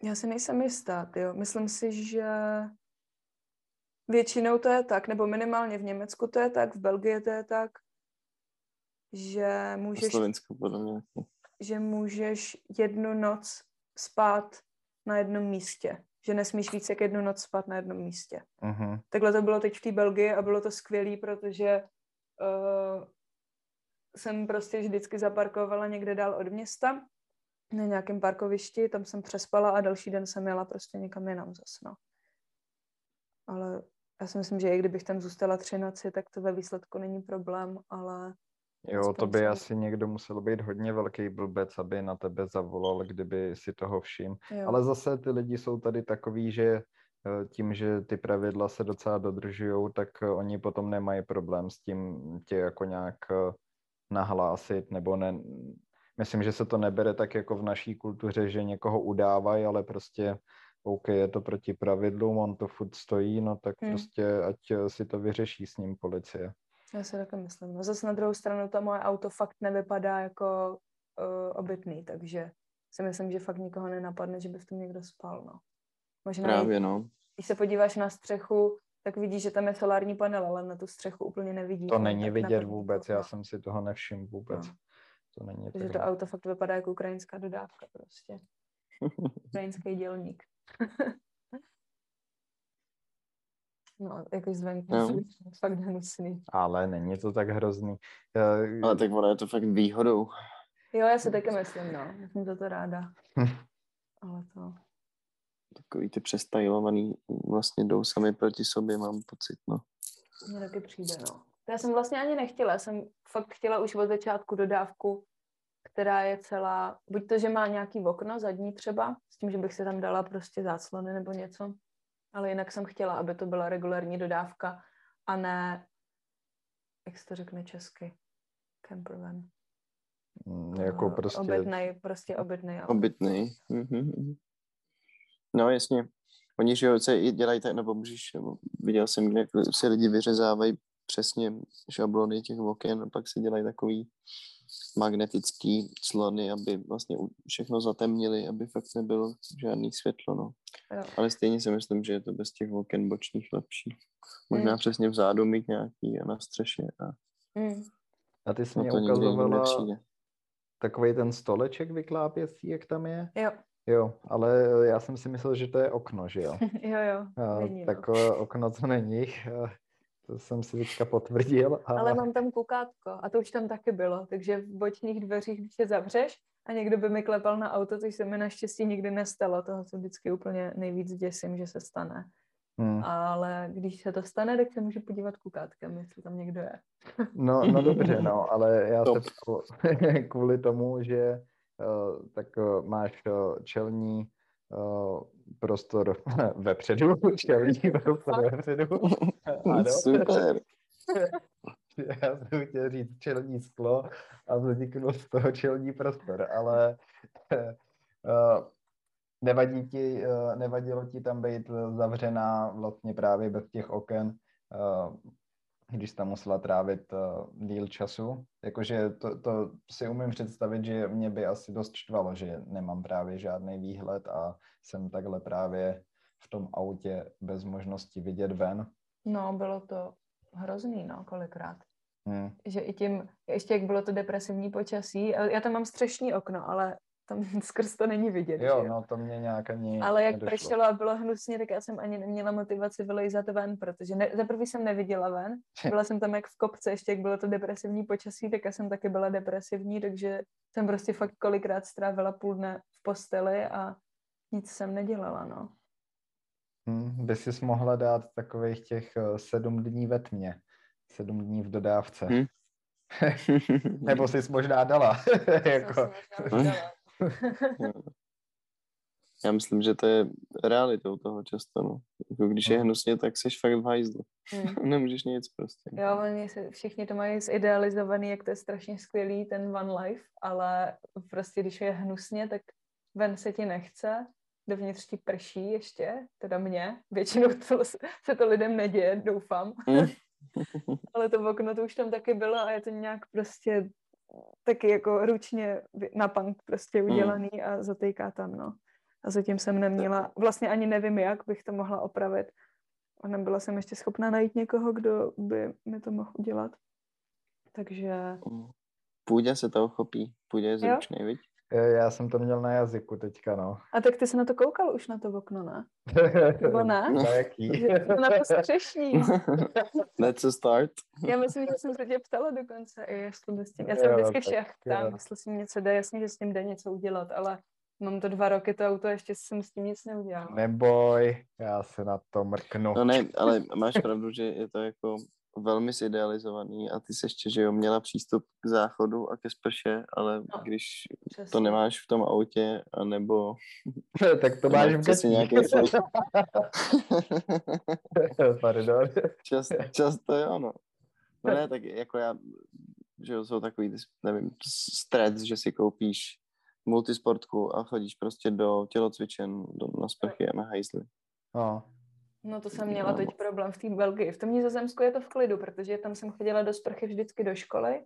Já si nejsem jistá, jo. Myslím si, že většinou to je tak, nebo minimálně v Německu to je tak, v Belgii to je tak, že můžeš Slovensku podle mě. že můžeš jednu noc spát na jednom místě. Že nesmíš víc jak jednu noc spát na jednom místě. Mhm. Takhle to bylo teď v té Belgii a bylo to skvělé, protože uh, jsem prostě vždycky zaparkovala někde dál od města, na nějakém parkovišti, tam jsem přespala a další den jsem jela prostě někam jinam zase, no. Ale já si myslím, že i kdybych tam zůstala tři noci, tak to ve výsledku není problém, ale Jo, to by jsem- asi někdo musel být hodně velký blbec, aby na tebe zavolal, kdyby si toho všim. jo. Ale zase ty lidi jsou tady takový, že eh, tím, že ty pravidla se docela dodržují, tak eh, oni potom nemají problém s tím tě jako nějak eh, nahlásit, nebo ne. Myslím, že se to nebere tak jako v naší kultuře, že někoho udávají, ale prostě OK, je to proti pravidlům, on to furt stojí, no tak Hmm. prostě ať eh, si to vyřeší s ním policie. Já si taky myslím. No zase na druhou stranu to moje auto fakt nevypadá jako uh, obytný, takže si myslím, že fakt nikoho nenapadne, že by v tom někdo spal, no. Možná, i Právě, no. když se podíváš na střechu, tak vidíš, že tam je solární panel, ale na tu střechu úplně nevidíš. To není vidět vůbec, já jsem si toho nevšiml vůbec. No. To není Takže to auto fakt vypadá jako ukrajinská dodávka prostě. *laughs* Ukrajinský dělník. *laughs* no, jako zvenku. No. Fakt hnusný. Ale není to tak hrozný. Eh, Ale tak ono je to fakt výhodou. Jo, já si taky myslím, no. Já jsem za to ráda. *laughs* Ale to... Takový ty přestajlovaný vlastně jdou sami proti sobě, mám pocit, no. Mně taky přijde, no. To Já jsem vlastně ani nechtěla, já jsem fakt chtěla už od začátku dodávku, která je celá, buď to, že má nějaký okno zadní třeba, s tím, že bych si tam dala prostě záclony nebo něco, Ale jinak jsem chtěla, aby to byla regulární dodávka a ne, jak se to řekne česky, campervan. Mm, jako Uh, prostě... Obytnej, prostě obytnej. auto. Obytný. No jasně. Oni, že jo, se i dělají tak, nebo můžeš, nebo viděl jsem, jak si lidi vyřezávají přesně šablony těch oken a pak si dělají takový magnetický clony, aby vlastně všechno zatemnili, aby fakt nebylo žádný světlo, no. Jo. Ale stejně si myslím, že je to bez těch oken bočních lepší. Možná Hmm. přesně vzadu mít nějaký a na střeše a Mm. A ty jsi no mě to nikdy nikdo ukazovala takový ten stoleček vyklápěcí, jak tam je? Jo, Jo, ale já jsem si myslel, že to je okno, že jo? *laughs* jo, jo. A, Není, no. takové okno to není. A to jsem si teďka potvrdil. *laughs* A... Ale mám tam kukátko a to už tam taky bylo, takže v bočních dveřích, když je zavřeš a někdo by mi klepal na auto, což se mi naštěstí nikdy nestalo, toho se vždycky úplně nejvíc děsím, že se stane. Hmm. Ale když se to stane, tak se můžu podívat kukátkem, jestli tam někdo je. No, no dobře, *laughs* no, ale já Top. se kvůli tomu, že tak uh, máš uh, *laughs* *laughs* čelní prostor vepředu, čelní prostor vepředu. Ano. Super. *laughs* Já jsem chtěl říct čelní sklo a vzniknul z toho čelní prostor, ale nevadí ti, nevadilo ti tam být zavřená vlastně právě bez těch oken, když tam musela trávit uh, díl času. Jakože to, to si umím představit, že mě by asi dost štvalo, že nemám právě žádný výhled a jsem takhle právě v tom autě bez možnosti vidět ven. No, bylo to hrozný, no, kolikrát. Hmm. Že i tím, ještě jak bylo to depresivní počasí, a já tam mám střešní okno, ale tam *laughs* skrz to není vidět, Jo, že no to mě nějak ani Ale jak nedošlo. pršelo a bylo hnusně, tak já jsem ani neměla motivaci vylejzat ven, protože ne, za prvý jsem neviděla ven, byla jsem tam jak v kopce, ještě jak bylo to depresivní počasí, tak já jsem taky byla depresivní, takže jsem prostě fakt kolikrát strávila půl dne v posteli a nic jsem nedělala, no. Hmm, by si mohla dát takových těch eh, sedm dní ve tmě, sedm dní v dodávce. Hmm. *laughs* Nebo jsi možná dala. *laughs* jako, Jsem si možná vydala. *laughs* Já myslím, že to je realitou toho často, no. Jako když je No. hnusně, tak jsi fakt v hajzlu. Hmm. *laughs* Nemůžeš nic prostě. Jo, oni se, všichni to mají zidealizovaný, jak to je strašně skvělý, ten one life, ale prostě když je hnusně, tak ven se ti nechce, dovnitř ti prší ještě, teda mě, většinou to, se to lidem neděje, doufám, Hmm. *laughs* ale to okno to už tam taky bylo a je to nějak prostě taky jako ručně na punk prostě udělaný a zatýká tam, no. A zatím jsem neměla, vlastně ani nevím, jak bych to mohla opravit. A nebyla jsem ještě schopná najít někoho, kdo by mi to mohl udělat. Takže Půdě se toho chopí. Půdě je zručný, viď? Já jsem to měl na jazyku teďka, no. A tak ty se na to koukal už na to okno, ne? Nebo ne? *laughs* Na jaký? Že- Na to střešní. *laughs* Let's start. Já myslím, že jsem se tě ptala dokonce, i jestli by s tím. Já Jo, se vždycky tak všech ptám, jo. jestli s tím něco jde. Jasně, že s tím jde něco udělat, ale mám to dva roky, to auto, a ještě jsem s tím nic neudělala. Neboj, já se na to mrknu. No ne, ale *laughs* máš pravdu, že je to jako velmi zidealizovaný a ty jsi ještě, že jo, měla přístup k záchodu a ke sprše, ale No, když Přesně. to nemáš v tom autě, anebo *laughs* tak to máš v si nějaký. *laughs* Pardon. Čas, často jo, no. No ne, tak jako já, že jo, jsou takový, nevím, stres, že si koupíš multisportku a chodíš prostě do tělocvičen, do, na sprchy a na hajzly. No. No to jsem měla teď problém v té Belgii. V tom Nizozemsku je to v klidu, protože tam jsem chodila do sprchy vždycky do školy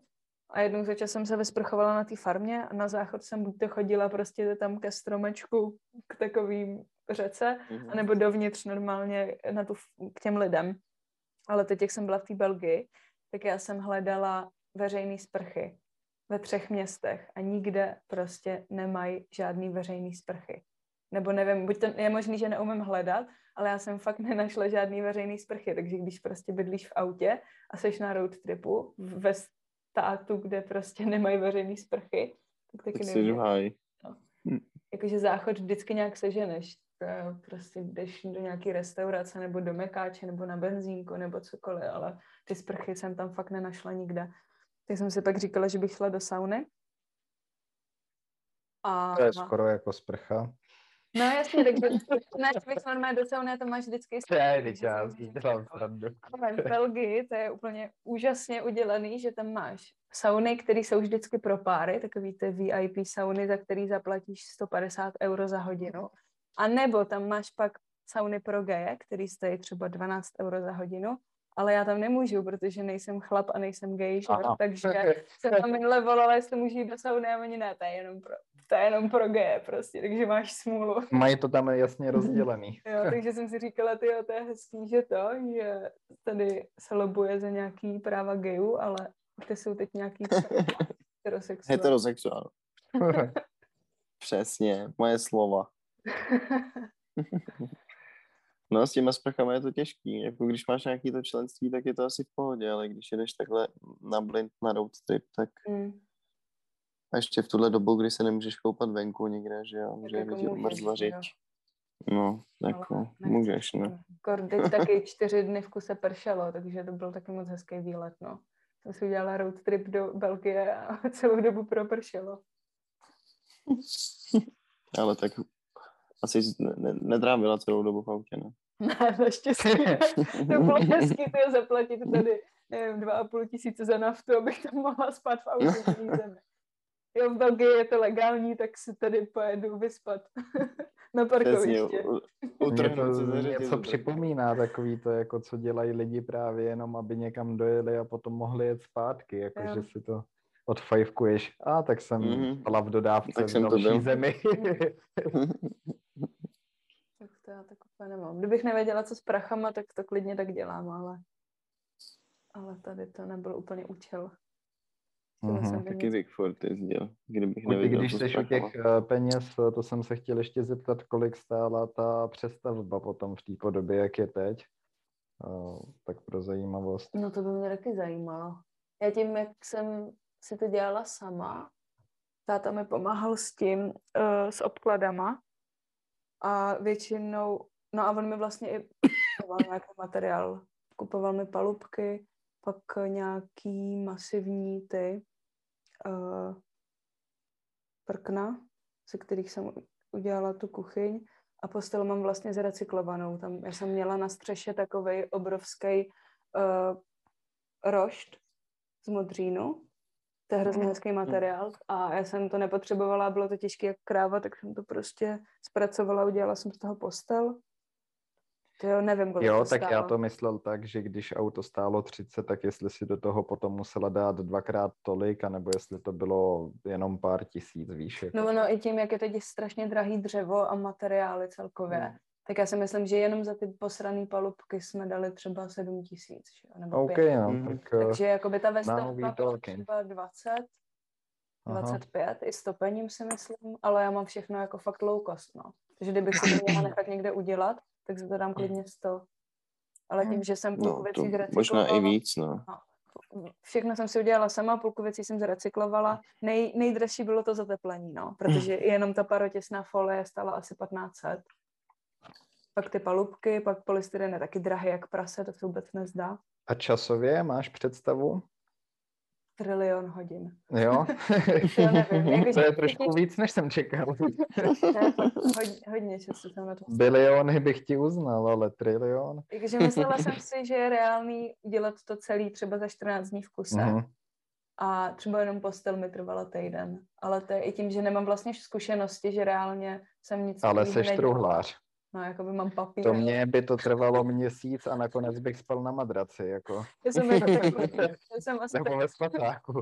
a jednou za čas jsem se vysprchovala na té farmě a na záchod jsem buď to chodila prostě tam ke stromečku, k takovým řece, Mhm. anebo dovnitř normálně na tu, k těm lidem. Ale teď, jak jsem byla v té Belgii, tak já jsem hledala veřejné sprchy ve třech městech a nikde prostě nemají žádný veřejný sprchy. Nebo nevím, buď to je možný, že neumím hledat, ale já jsem fakt *laughs* nenašla žádný veřejný sprchy, takže když prostě bydlíš v autě a seš na road tripu ve státu, kde prostě nemají veřejný sprchy, tak taky Tak nevím, jak- háji. jakože záchod vždycky nějak seženeš. Eh, Prostě jdeš do nějaké restaurace nebo do mekáče nebo na benzínku nebo cokoliv, ale ty sprchy jsem tam fakt nenašla nikde. Tak jsem si pak říkala, že bych šla do sauny. A To je skoro jako sprcha. No jasně, takže než bych normálně do sauny, to máš vždycky... Teď já si dělám srandu. Ale v Belgii to je úplně úžasně udělaný, že tam máš sauny, které jsou vždycky pro páry, takový ty VIP sauny, za který zaplatíš 150 euro za hodinu. A nebo tam máš pak sauny pro geje, který stojí třeba 12 euro za hodinu, ale já tam nemůžu, protože nejsem chlap a nejsem gay, že? Takže jsem tam minule volala, jestli můžu jít do sauny a oni ne, to je jenom pro, to je jenom pro geje prostě, takže máš smůlu. Mají to tam jasně *laughs* rozdělený. Jo, takže jsem si říkala, ty to je hezký, že to, že tady se lobuje za nějaký práva gayů, ale ty jsou teď nějaký *laughs* heterosexuální. Heterosexuál. *laughs* Přesně, moje slova. No s těma sprchama je to těžký. Jako když máš nějaký to členství, tak je to asi v pohodě, ale když jedeš takhle na blind na road trip, tak Mm, a ještě v tuhle dobu, kdy se nemůžeš koupat venku nikde, že jo, že jako odmrzla že jo. řeč. No, jako nechceš, můžeš, no. no. Teď taky čtyři dny v kuse pršelo, takže to byl taky moc hezký výlet, no. Jsem si udělala road trip do Belgie a *laughs* celou dobu propršelo. *laughs* Ale tak asi ne, ne, netrávila celou dobu v autě, ne? *laughs* Ne, naštěstí. to bylo hezký to zaplatit tady, nevím, dva a půl tisíce za naftu, abych tam mohla spát v autě v zemi. Jo, v Belgii je to legální, tak si tady pojedu vyspat *laughs* na parkoviště. *laughs* utrhnout to něco připomíná takový to, jako co dělají lidi právě jenom, aby někam dojeli a potom mohli jet zpátky, jako Jo. že si to odfajfkuješ. A tak jsem Mhm. byla v dodávce Tak v jsem to další byl. zemi. *laughs* Tak to já tak úplně nemám. Kdybych nevěděla, co s prachama, tak to klidně tak dělám, ale, ale tady to nebyl úplně účel. Mhm. jsem Taky Bigfoot jezdil, kdybych nevěděl, když jsi u těch eh, peněz, eh, to jsem se chtěl ještě zeptat, kolik stála ta přestavba potom v té podobě, jak je teď. Eh, Tak pro zajímavost. No to by mě taky zajímalo. Já tím, jak jsem si to dělala sama, táta mi pomáhal s tím, uh, s obkladama a většinou, no a on mi vlastně i kupoval nějaký materiál. Kupoval mi palubky, pak nějaký masivní ty uh, prkna, ze kterých jsem udělala tu kuchyň a postel mám vlastně zrecyklovanou. Tam já jsem měla na střeše takový obrovský uh, rošt z modřínu. To je hrozně hezký materiál a já jsem to nepotřebovala, bylo to těžké jak kráva, tak jsem to prostě zpracovala, udělala jsem z toho postel. To jo, nevím, kolik Jo, to tak já stálo. to myslel tak, že když auto stálo 30, tak jestli si do toho potom musela dát dvakrát tolik, anebo jestli to bylo jenom pár tisíc. Jako. No ono i tím, jak je teď strašně drahý dřevo a materiály celkově, Hmm. tak já si myslím, že jenom za ty posrané palubky jsme dali třeba 7 tisíc, nebo OK, pět. no, Mhm. tak eh, Takže jakoby ta vestavba byla třeba 20, Aha. 25 i s topením si myslím, ale já mám všechno jako fakt low cost, no. Takže kdybych si to měla nechat někde udělat, tak za to dám klidně 100. Ale tím, že jsem půlku No, věcí to možná i zrecyklovala, víc, no. všechno jsem si udělala sama, půlku věcí jsem zrecyklovala. Nej, nejdražší bylo to zateplení, no, protože jenom ta parotěsná folie stála asi 1500. Pak ty palubky, pak polystyren je taky drahý jak prase, to se vůbec nezdá. A časově máš představu? Trilion hodin. Jo? *laughs* Nevím, *laughs* to je trošku víc, než jsem čekal. *laughs* Hodně, hodně času jsem na to Biliony bych ti uznal, ale trilion? Takže myslela jsem si, že je reálný dělat to celý třeba za 14 dní v kuse. Mhm. A třeba jenom postel mi trvala týden. Ale to je i tím, že nemám vlastně zkušenosti, že reálně jsem nic Ale seš nedělala. truhlář. No, jako by mám papír. To mě by to trvalo měsíc a nakonec bych spal na madraci, jako. Já jsem, jako *laughs* takový, já jsem asi, Nebo ve spatáku.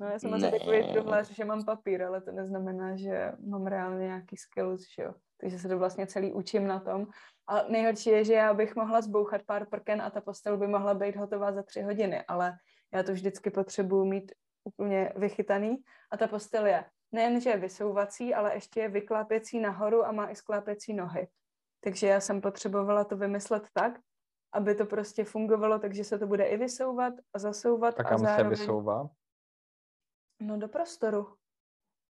no, já jsem asi Ne. takový truhlář, že mám papír, ale to neznamená, že mám reálně nějaký skills, že jo. Takže se to vlastně celý učím na tom. A nejhorší je, že já bych mohla zbouchat pár prken a ta postel by mohla být hotová za tři hodiny, ale já to vždycky potřebuju mít úplně vychytaný a ta postel je nejen, že je vysouvací, ale ještě je vyklápěcí nahoru a má i sklápěcí nohy. Takže já jsem potřebovala to vymyslet tak, aby to prostě fungovalo, takže se to bude i vysouvat a zasouvat A a kam se zároveň... vysouvá? No do prostoru.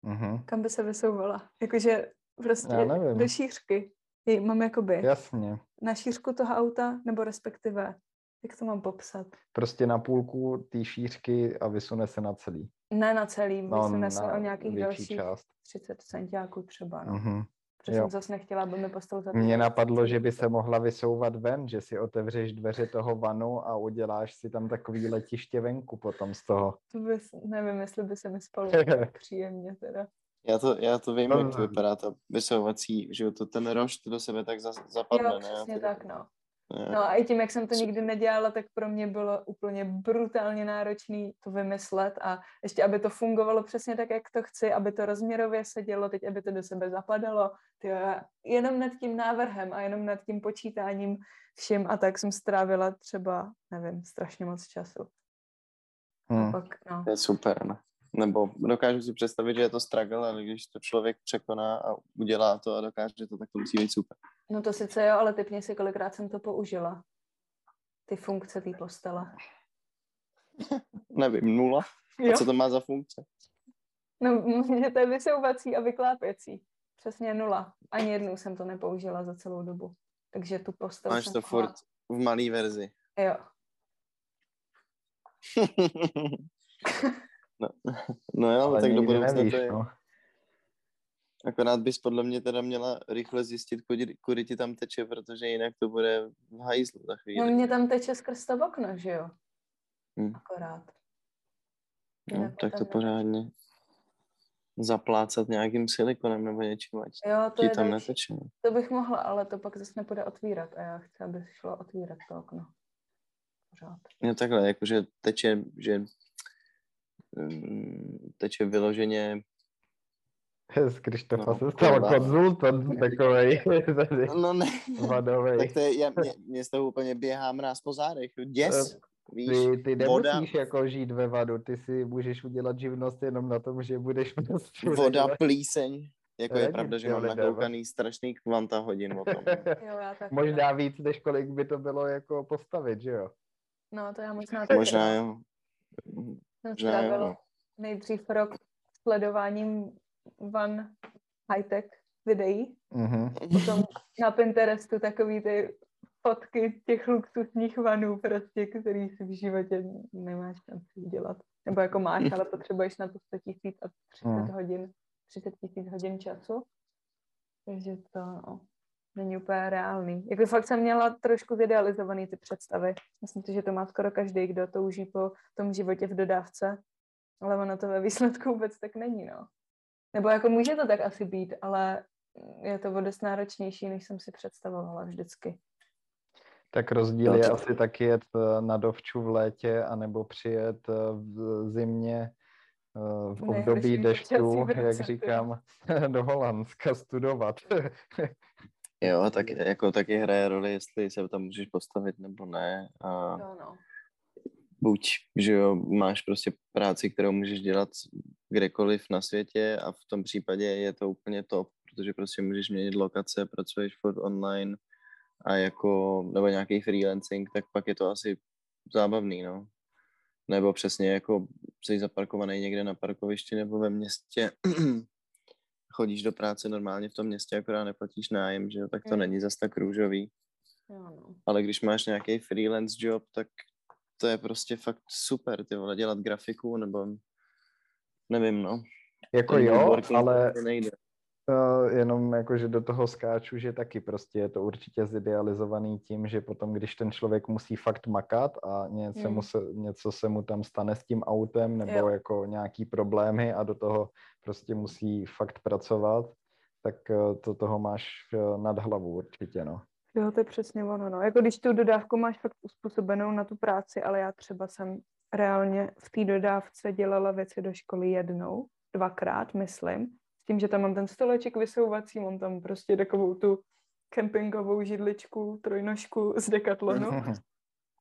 Mhm. Kam by se vysouvala? Jakože prostě do šířky. Jej mám jakoby Jasně. na šířku toho auta, nebo respektive, jak to mám popsat? Prostě na půlku té šířky a vysune se na celý. Ne na celý, No, se na o nějakých dalších část. 30 centiáků třeba. No. Mhm. Protože Jo. jsem zase nechtěla, aby mi postel za Mně napadlo, že by se mohla vysouvat ven, že si otevřeš dveře toho vanu a uděláš si tam takový letiště venku potom z toho. To by, nevím, jestli by se mi spalo *laughs* tak příjemně teda. Já to, já to vím, No, jak to no. vypadá, ta vysouvací, že jo, to ten rošt do sebe tak za, zapadne, Jo, ne? přesně Ty- tak, no. No a i tím, jak jsem to nikdy nedělala, tak pro mě bylo úplně brutálně náročné to vymyslet a ještě, aby to fungovalo přesně tak, jak to chci, aby to rozměrově sedělo, teď, aby to do sebe zapadalo. Tyjo, jenom nad tím návrhem a jenom nad tím počítáním vším a tak jsem strávila třeba, nevím, strašně moc času. A Hm. pak, no. To je super, ne? Nebo dokážu si představit, že je to struggle, ale když to člověk překoná a udělá to a dokáže to, tak to musí být super. No to sice jo, ale typně si, kolikrát jsem to použila. Ty funkce té postele. Nevím, nula? Jo? A co to má za funkce? No, že to je vysouvací a vyklápěcí. Přesně nula. Ani jednou jsem to nepoužila za celou dobu. Takže tu postel Máš jsem to furt v malé verzi. Jo. *laughs* no, no jo, Ale tak do budoucna to je. no. Akorát bys podle mě teda měla rychle zjistit, kudy, kudy ti tam teče, protože jinak to bude v hajzlu za No chvíli. mě tam teče skrz to okno, že jo? Hm. Akorát. No, Jinak tak to pořádně zaplácat nějakým silikonem nebo něčím, ať Jo, to ti je tam další. neteče. To bych mohla, ale to pak zase nepůjde otvírat a já chci, aby šlo otvírat to okno. Pořád. No takhle, jakože teče, že mm, teče vyloženě, Z Krištofa No, se stal kurva. konzultant takovej, *laughs* tady no ne, vadovej. tak to je, já, mě, mě z toho úplně běhá mráz po zádech, děs, víš, Ty, ty voda, nemusíš jako žít ve vadu, ty si můžeš udělat živnost jenom na tom, že budeš prostě voda, plíseň, jako je Není pravda, že to mám nakoukaný strašný kvanta hodin o tom. *laughs* Jo, já tak. Možná víc, než kolik by to bylo jako postavit, že jo? No, to já možná taky. Možná jo. Možná jo, no. nejdřív rok sledováním van high-tech videí, Mhm. potom na Pinterestu takový ty fotky těch luxusních vanů prostě, který si v životě nemáš šanci udělat. Nebo jako máš, ale potřebuješ na to 100 tisíc a 30 Hmm. hodin, 30 tisíc hodin času. Takže to no, není úplně reálný. Jako fakt jsem měla trošku zidealizovaný ty představy. Myslím si, že to má skoro každý, kdo touží po tom životě v dodávce. Ale ono to ve výsledku vůbec tak není, no. Nebo jako může to tak asi být, ale je to o dost náročnější, než jsem si představovala vždycky. Tak rozdíl No je asi taky jet eh, na dovču v létě, anebo přijet eh, v zimě eh, v období dešťů, v jak říkám, *laughs* do Holandska studovat. Jo, tak *laughs* jako taky hraje roli, jestli se tam můžeš postavit nebo ne. A Jo, no. Buď, že jo, máš prostě práci, kterou můžeš dělat kdekoliv na světě a v tom případě je to úplně top, protože prostě můžeš měnit lokace, pracuješ furt online a jako, nebo nějaký freelancing, tak pak je to asi zábavný, no. Nebo přesně jako jsi zaparkovaný někde na parkovišti nebo ve městě, *clears throat* chodíš do práce normálně v tom městě, akorát neplatíš nájem, že jo, tak to Mm. není zas tak růžový. Jo, no. Ale když máš nějaký freelance job, tak to je prostě fakt super, ty vole, dělat grafiku, nebo nevím, no. jako Ten jo, ale nejde. Uh, jenom jako, že do toho skáču, že taky prostě je to určitě zidealizovaný tím, že potom, když ten člověk musí fakt makat a něco, Hmm. mu se, něco se mu tam stane s tím autem nebo Jo. jako nějaký problémy a do toho prostě musí fakt pracovat, tak uh, to toho máš uh, nad hlavu určitě, no. Jo, to je přesně ono. No. Jako když tu dodávku máš fakt uspůsobenou na tu práci, ale já třeba jsem reálně v té dodávce dělala věci do školy jednou, dvakrát, myslím. S tím, že tam mám ten stoleček vysouvací, mám tam prostě takovou tu kempingovou židličku, trojnožku z Decathlonu. *laughs*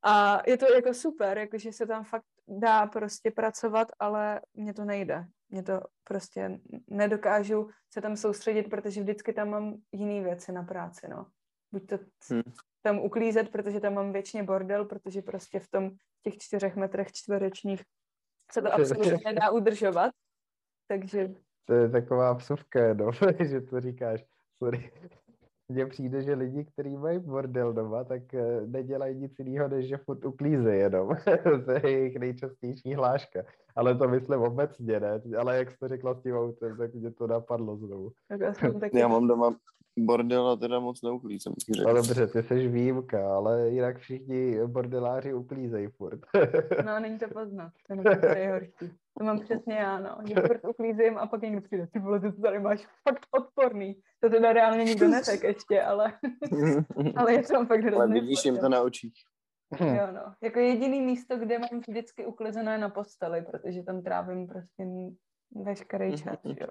A je to jako super, jakože se tam fakt dá prostě pracovat, ale mně to nejde. Mně to prostě nedokážu se tam soustředit, protože vždycky tam mám jiné věci na práci, no. Buď to Hmm. tam uklízet, protože tam mám věčně bordel, protože prostě v tom těch čtyřech metrech čtverečních se to absolutně *laughs* nedá udržovat. Takže To je taková vsuvka, no, *laughs* že to říkáš. Sorry. *laughs* mně přijde, že lidi, kteří mají bordel doma, tak eh, nedělají nic jiného, než že furt uklízejí jenom. to je jejich nejčastější hláška. Ale to myslím obecně, ne? Ale jak jste řekla s tím autem, tak mě to napadlo znovu. Tak taky... Já mám doma bordel a teda moc neuklízím. No dobře, ty jsi výjimka, ale jinak všichni bordeláři uklízejí furt. *laughs* no, není to poznat, ten je horší. To mám přesně já, no. Že furt uklízím a pak někdo přijde, ty vole, ty to tady máš fakt odporný. To teda reálně nikdo *laughs* neřekl ještě, ale, *laughs* ale je to fakt hrozně. Ale vidíš jim to na očích. Jo, no. Jako jediný místo, kde mám vždycky uklizené na posteli, protože tam trávím prostě veškerý čas, jo.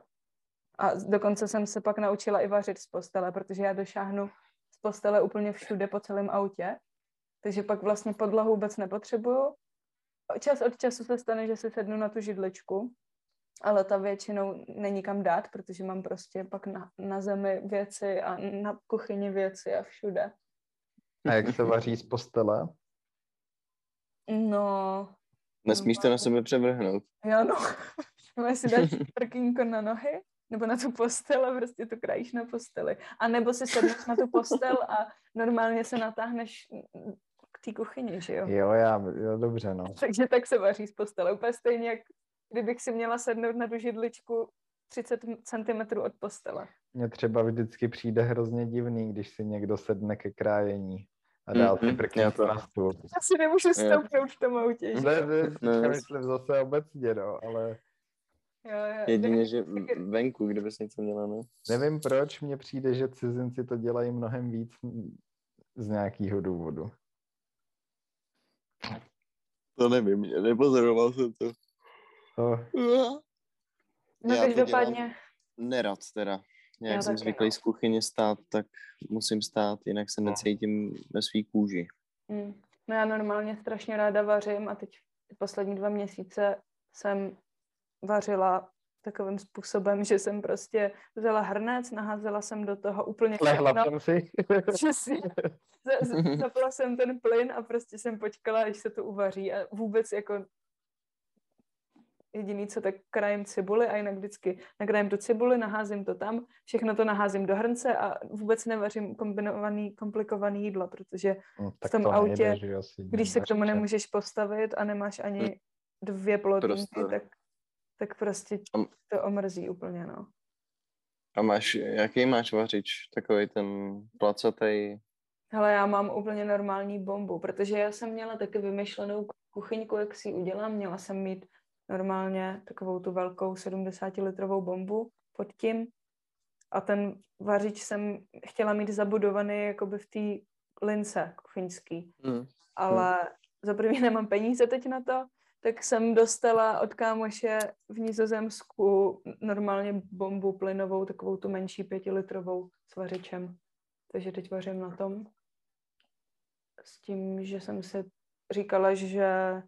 A dokonce jsem se pak naučila i vařit z postele, protože já došáhnu z postele úplně všude po celém autě. Takže pak vlastně podlahu vůbec nepotřebuju. Čas od času se stane, že se sednu na tu židličku, ale ta většinou není kam dát, protože mám prostě pak na, na zemi věci a na kuchyni věci a všude. A jak se vaří z postele? No... Nesmíš to na sebe převrhnout. Jo, no. *laughs* Máš si dát prkínko na nohy nebo na tu postel a prostě to krajíš na posteli. A nebo si sedneš na tu postel a normálně se natáhneš k té kuchyni, že jo? Jo, já, jo, dobře, no. Takže tak se vaří z postele. Úplně stejně, jak kdybych si měla sednout na tu židličku 30 cm od postele. Mně třeba vždycky přijde hrozně divný, když si někdo sedne ke krájení a dál mm-hmm. si prkne to. na stůl. Já si nemůžu stoupnout v tom autě. Ne, ne, ne, myslím zase obecně, no, ale... Jo, jo. Jedině, že venku, kde bys něco měla, no. Nevím proč, mně přijde, že cizinci to dělají mnohem víc z nějakého důvodu. To nevím, nepozoroval jsem to. to. No Já to každopádně, dělám nerad teda. Jak Já jsem taky, zvyklý no. z kuchyně stát, tak musím stát, jinak se necítím ve svý kůži. mm, no já normálně strašně ráda vařím a teď poslední dva měsíce jsem vařila takovým způsobem, že jsem prostě vzala hrnec, naházela jsem do toho úplně Lehla všechno. jsem si. *laughs* Přesně. Zapla jsem ten plyn a prostě jsem počkala, až se to uvaří a vůbec jako jediný, co tak krajem cibuli a jinak vždycky nakrájem tu cibuli, naházím to tam, všechno to naházím do hrnce a vůbec nevařím kombinovaný, komplikovaný jídla, protože No, tak tom to autě, nejde, když se k tomu nemůžeš postavit a nemáš ani dvě plodinky, tak, tak prostě to omrzí úplně, no. A máš, jaký máš vařič? Takový ten placatej? Hele, já mám úplně normální bombu, protože já jsem měla taky vymyšlenou kuchyňku, jak si ji udělám. Měla jsem mít normálně takovou tu velkou 70-litrovou bombu pod tím a ten vařič jsem chtěla mít zabudovaný jakoby v té lince kuchyňský. Hmm. Ale za první nemám peníze teď na to, tak jsem dostala od kámoše v Nizozemsku normálně bombu plynovou, takovou tu menší pětilitrovou s vařičem. Takže teď vařím na tom. S tím, že jsem si říkala, že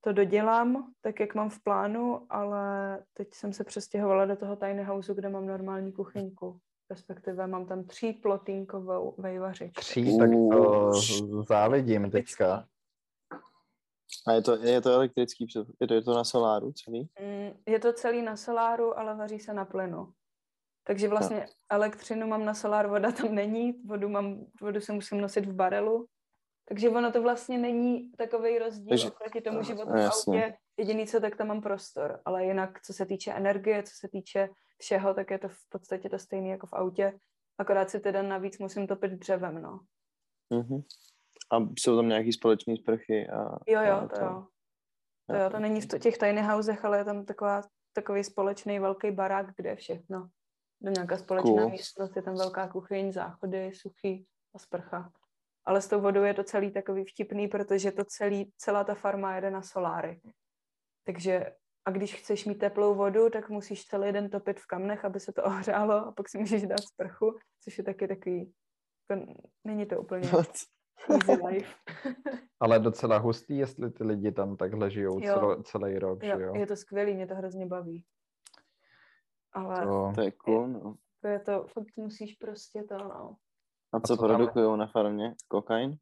to dodělám, tak jak mám v plánu, ale teď jsem se přestěhovala do toho tiny houseu, kde mám normální kuchyňku. Respektive mám tam tří plotínkovou vejvařič. Tří, tak to závidím teďka. A je to, je to elektrický, je to, je to na soláru celý? Mm, Je to celý na soláru, ale vaří se na plynu. Takže vlastně elektřinu mám na solár, voda tam není, vodu, mám, vodu si musím nosit v barelu. Takže ono to vlastně není takový rozdíl Takže- oproti tomu životu No, v autě. Jediný, co tak tam mám prostor. Ale jinak, co se týče energie, co se týče všeho, tak je to v podstatě to stejné jako v autě. Akorát si teda navíc musím topit dřevem, no. Mhm. A jsou tam nějaký společné sprchy? A, Jo, jo, a to jo. To jo, to není v těch tiny housech, ale je tam taková, takový společný velký barák, kde je všechno. Do nějaká společná Cool. místnost, je tam velká kuchyň, záchody, suchý a sprcha. Ale s tou vodou je to celý takový vtipný, protože to celý, celá ta farma jede na soláry. Takže a když chceš mít teplou vodu, tak musíš celý den topit v kamnech, aby se to *laughs* ohřálo a pak si můžeš dát sprchu, což je taky takový, to, není to úplně? Easy life. *laughs* Ale docela hustý, jestli ty lidi tam takhle žijou Jo. celo, celý rok, že Jo, jo? je to skvělý, mě to hrozně baví. Ale To, To je cool, no. to je to, fakt musíš prostě to, no. A co co produkují na farmě? Kokain?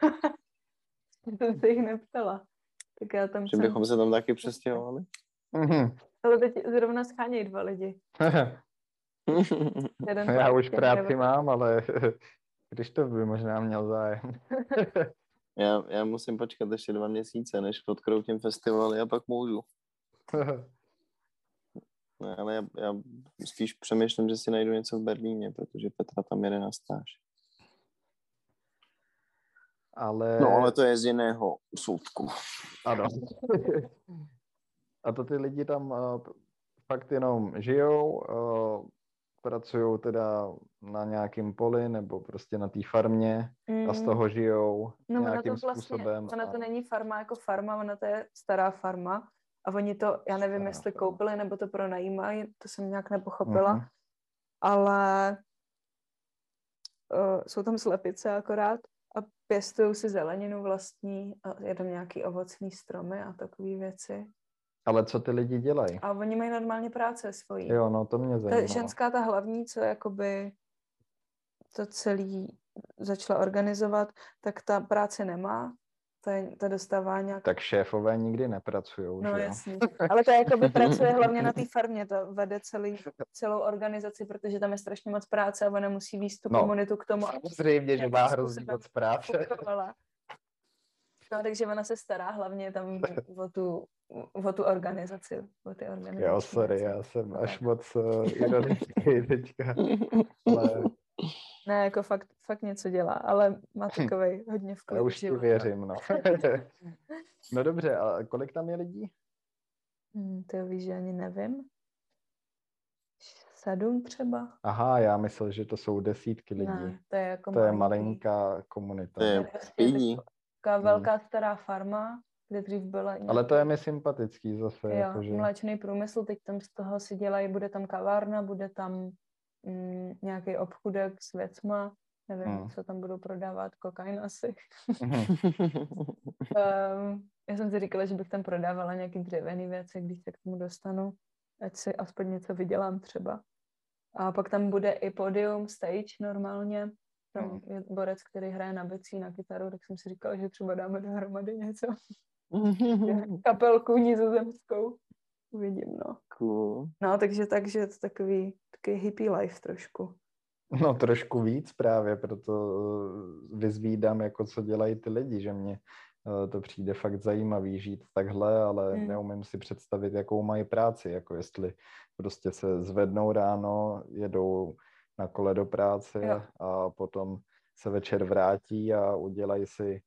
*laughs* To jsem se jich neptala. Tak já tam Že jsem, bychom se tam taky přestěhovali? Mhm. ale teď zrovna schánějí dva lidi. *laughs* Jeden Já už práci mám, ale když to by možná měl zájem. *laughs* já, já musím počkat ještě dva měsíce, než odkroutím festivaly a pak můžu. Ne, ale já, já spíš přemýšlím, že si najdu něco v Berlíně, protože Petra tam jede na stáž. ale... No, ale to je z jiného soudku. Ano. *laughs* A to ty lidi tam uh, fakt jenom žijou, uh, pracují teda na nějakém poli nebo prostě na té farmě a z Mm. toho žijou No, nějakým to vlastně, způsobem. ona to a- není farma jako farma, ona to je stará farma. A oni to, já nevím, Stará jestli farma. koupili nebo to pronajímají, to jsem nějak nepochopila, Mhm. ale uh, jsou tam slepice akorát a pěstují si zeleninu vlastní a je tam nějaký ovocný stromy a takové věci. Ale co ty lidi dělají? A oni mají normálně práce svojí. Jo, no to mě Ta zajímalo. ženská, ta hlavní, co jakoby to celý začala organizovat, tak ta práce nemá, ta, je- ta dostává nějak... Tak šéfové nikdy nepracují, No že jo? jasně. *laughs* Ale ta jakoby pracuje hlavně na té farmě, to vede celý, celou organizaci, protože tam je strašně moc práce a ona musí víc tu No. komunitu k tomu, aby Samozřejmě, že má hrozně moc práce. No, takže ona se stará hlavně tam o tu, o tu organizaci, o ty organizační Jo, sorry, já jsem až moc uh, ironický *laughs* teďka. *laughs* Ale Ne, jako fakt, fakt něco dělá, ale má takový hodně v já už ti život. věřím, no. *laughs* no dobře, a kolik tam je lidí? Hmm, to víš, že ani nevím. Sedm třeba? Aha, já myslel, že to jsou desítky lidí. Ne, to je jako To je malinká komunita. To je To pidí. Taková Hmm. velká stará farma, kde dřív byla Ale to je nějaký- mi sympatický zase. jo, jakože... mléčný průmysl, teď tam z toho si dělají, bude tam kavárna, bude tam mm, nějaký obchudek s věcma, nevím, Hmm. co tam budou prodávat, kokain asi. Um, *laughs* já jsem si říkala, že bych tam prodávala nějaký dřevěný věci, když se k tomu dostanu, ať si aspoň něco vydělám třeba. A pak tam bude i podium, stage normálně. Tam Hmm. je borec, který hraje na bicí, na kytaru, tak jsem si říkala, že třeba dáme dohromady něco. *laughs* Kapelku nizozemskou. Uvidím, no. cool. No, takže, takže je to takový, takový hippie life trošku. No trošku víc právě, proto eh, vyzvídám, jako co dělají ty lidi, že mě eh, to přijde fakt zajímavý žít takhle, ale Mm. neumím si představit, jakou mají práci, jako jestli prostě se zvednou ráno, jedou na kole do práce Jo. a potom se večer vrátí a udělají si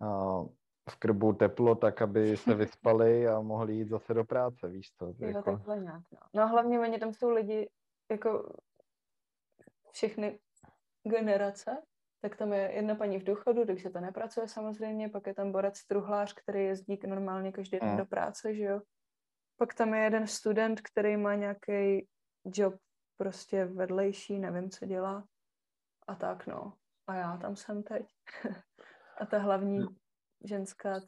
a, v krbu teplo, tak aby se *laughs* vyspali a mohli jít zase do práce, víš to. Jo, Jako, takhle nějak, no. No a hlavně oni tam jsou lidi, jako všechny generace, tak tam je jedna paní v důchodu, takže to nepracuje samozřejmě, pak je tam borec truhlář, který jezdí normálně každý den Mm. do práce, že jo. Pak tam je jeden student, který má nějaký job prostě vedlejší, nevím, co dělá. A tak no. A já tam jsem teď. *laughs* a ta hlavní ženská, c-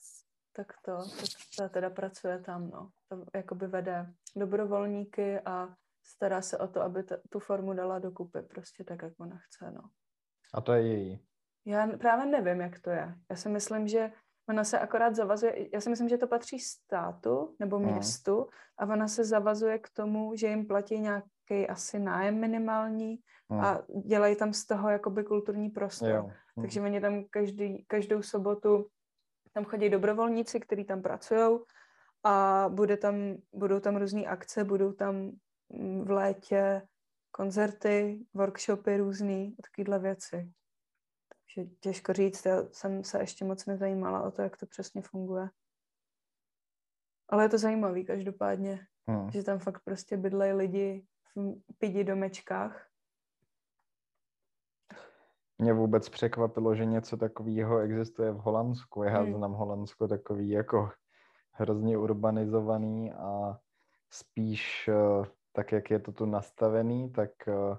tak to, tak ta teda pracuje tam, no. Ta jakoby vede dobrovolníky a stará se o to, aby ta, tu formu dala dokupy, prostě tak, jak ona chce, no. a to je její. Já právě nevím, jak to je. Já si myslím, že ona se akorát zavazuje, já si myslím, že to patří státu nebo Mhm. městu a ona se zavazuje k tomu, že jim platí nějaký asi nájem minimální Hm, a dělají tam z toho jakoby kulturní prostor. jo. hm. Takže oni tam každý, každou sobotu tam chodí dobrovolníci, kteří tam pracují a bude tam, budou tam různé akce, budou tam mm, v létě koncerty, workshopy různý a takovéhle věci. Takže těžko říct, já jsem se ještě moc nezajímala o to, jak to přesně funguje. Ale je to zajímavý každopádně, Hm. že tam fakt prostě bydlejí lidi v pidi domečkách. Mě vůbec překvapilo, že něco takového existuje v Holandsku. Já Hmm. znám Holandsko takový jako hrozně urbanizovaný a spíš eh, tak, jak je to tu nastavený, tak eh,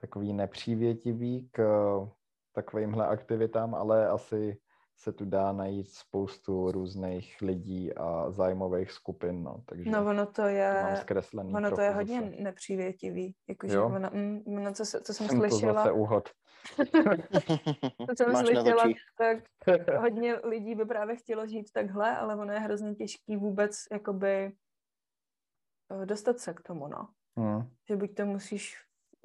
takový nepřívětivý k eh, takovýmhle aktivitám, ale asi se tu dá najít spoustu různých lidí a zájmových skupin, no, takže No ono to to mám je, zkreslený ono to je hodně zase. nepřívětivý. Jakože ona, mm, ono, co, co jsem Jsem to slyšela, zase úhod. *laughs* to jsem Máš slyšela, tak *laughs* hodně lidí by právě chtělo žít takhle, ale ono je hrozně těžký vůbec jakoby eh, dostat se k tomu, no. Hm. Že buď to musíš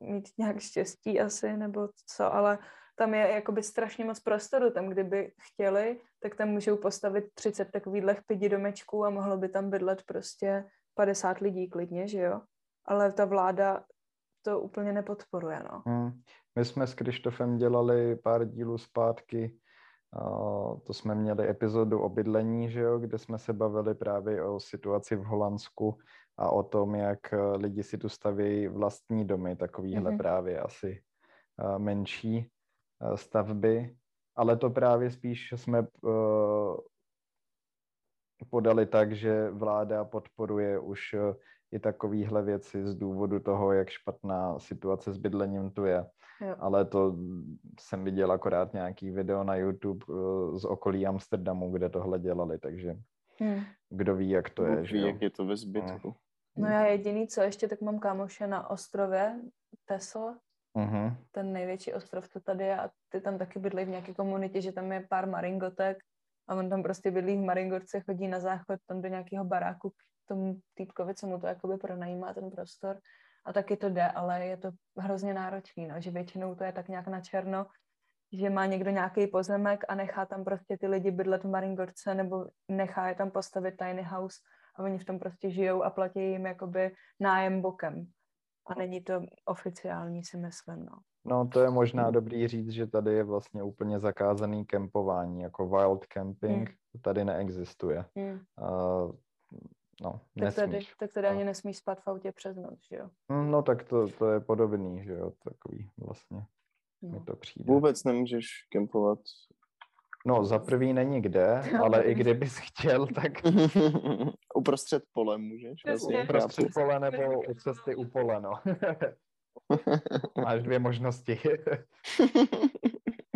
mít nějak štěstí asi, nebo co, ale tam je jakoby strašně moc prostoru, tam kdyby chtěli, tak tam můžou postavit 30 takových pěti domečků a mohlo by tam bydlet prostě 50 lidí klidně, že jo? Ale ta vláda to úplně nepodporuje, no. Hmm. My jsme s Krištofem dělali pár dílů zpátky, uh, to jsme měli epizodu o bydlení, že jo, kde jsme se bavili právě o situaci v Holandsku a o tom, jak uh, lidi si tu stavějí vlastní domy, takovýhle mm-hmm. právě asi uh, menší stavby, ale to právě spíš jsme uh, podali tak, že vláda podporuje už uh, i takovéhle věci z důvodu toho, jak špatná situace s bydlením tu je. Jo. Ale to jsem viděl akorát nějaký video na YouTube z okolí Amsterdamu, kde tohle dělali, takže hmm. kdo ví, jak to je. Ví, jak je to ve zbytku. No já jediný, co ještě, tak mám kámoše na ostrově Tesla, uh-huh. ten největší ostrov, co tady je a ty tam taky bydlí v nějaké komunitě, že tam je pár maringotek a on tam prostě bydlí v maringotce, chodí na záchod tam do nějakého baráku k tomu týpkovi, co mu to jakoby pronajímá ten prostor a taky to jde, ale je to hrozně náročný, no, že většinou to je tak nějak na černo, že má někdo nějaký pozemek a nechá tam prostě ty lidi bydlet v Maringorce nebo nechá je tam postavit tiny house a oni v tom prostě žijou a platí jim jakoby nájem bokem. A není to oficiální, si myslím, no. No, to je možná dobrý říct, že tady je vlastně úplně zakázaný kempování, jako wild camping, hmm. tady neexistuje. Hmm. Uh, no, tak tady, tak tady ani nesmíš spát v autě přes noc, že jo? Hm, no, tak to, to je podobný, že jo, takový vlastně no. mi to přijde. Vůbec nemůžeš kempovat. No, za prvý není kde, *laughs* ale i kdybys chtěl, tak... *laughs* Uprostřed pole můžeš. Vlastně, Uprostřed pole nebo u cesty u pole, no. *laughs* Máš dvě možnosti.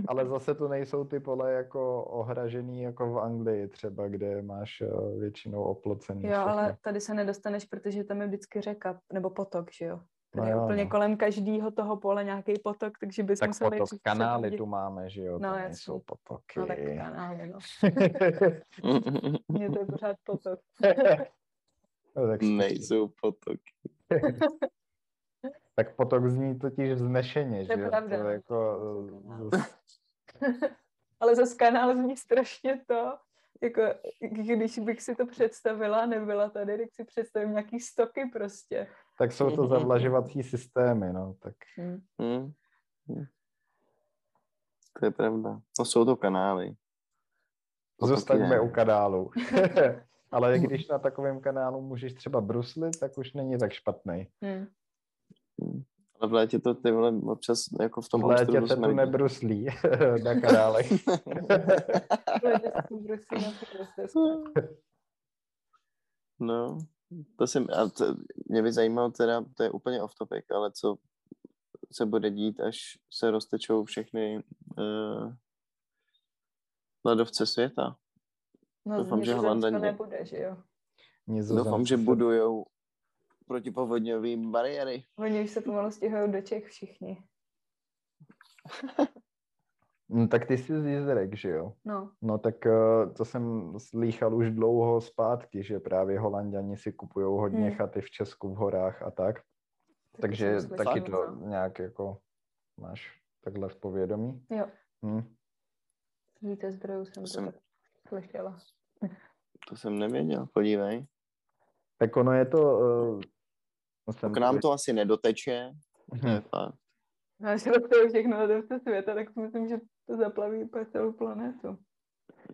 Ale zase tu nejsou ty pole jako ohražený jako v Anglii třeba, kde máš eh, většinou oplocený. Jo, všechno. ale tady se nedostaneš, protože tam je vždycky řeka nebo potok, že jo? Tady no je úplně no. kolem každého toho pole nějaký potok, takže bys tak musel potok, kanály tu máme, že jo? No, tam nejsou potoky. No tak kanály, no. *laughs* Mně to je pořád potok. *laughs* no, tak nejsou potoky. *laughs* tak potok zní totiž vznešeně, to že je pravda. To no. jako... No. Ale zase kanál zní strašně to, jako když bych si to představila, nebyla tady, tak si představím nějaký stoky prostě. Tak jsou to zavlažovací systémy, no, tak. Hmm. Hmm. To je pravda. No jsou to kanály. Zůstaňme u kanálu. *laughs* Ale když na takovém kanálu můžeš třeba bruslit, tak už není tak špatný. Hmm. Ale v létě to ty vole občas jako v tom V létě se tu nebruslí *laughs* na kanálech. *laughs* no, to jsem, a to, mě by zajímalo teda, to je úplně off topic, ale co se bude dít, až se roztečou všechny uh, ledovce světa. No, Doufám, že Holandaně... nebude, že jo? Doufám, že budujou protipovodňové bariéry. Oni už se pomalu stěhují do Čech všichni. *laughs* No, tak ty jsi z Jizerek, že jo? No. No tak uh, to jsem slýchal už dlouho zpátky, že právě holanděni si kupují hodně hmm. chaty v Česku v horách a tak. tak Takže taky to no. nějak jako máš takhle v povědomí? Jo. Hmm. Víte zdrojů jsem to, jsem... slyšela. To jsem nevěděl, podívej. Tak ono je to... Uh, k nám to asi nedoteče. To je fakt. Až rozpějí všechno na tomto světa, tak si myslím, že to zaplaví úplně celou planetu.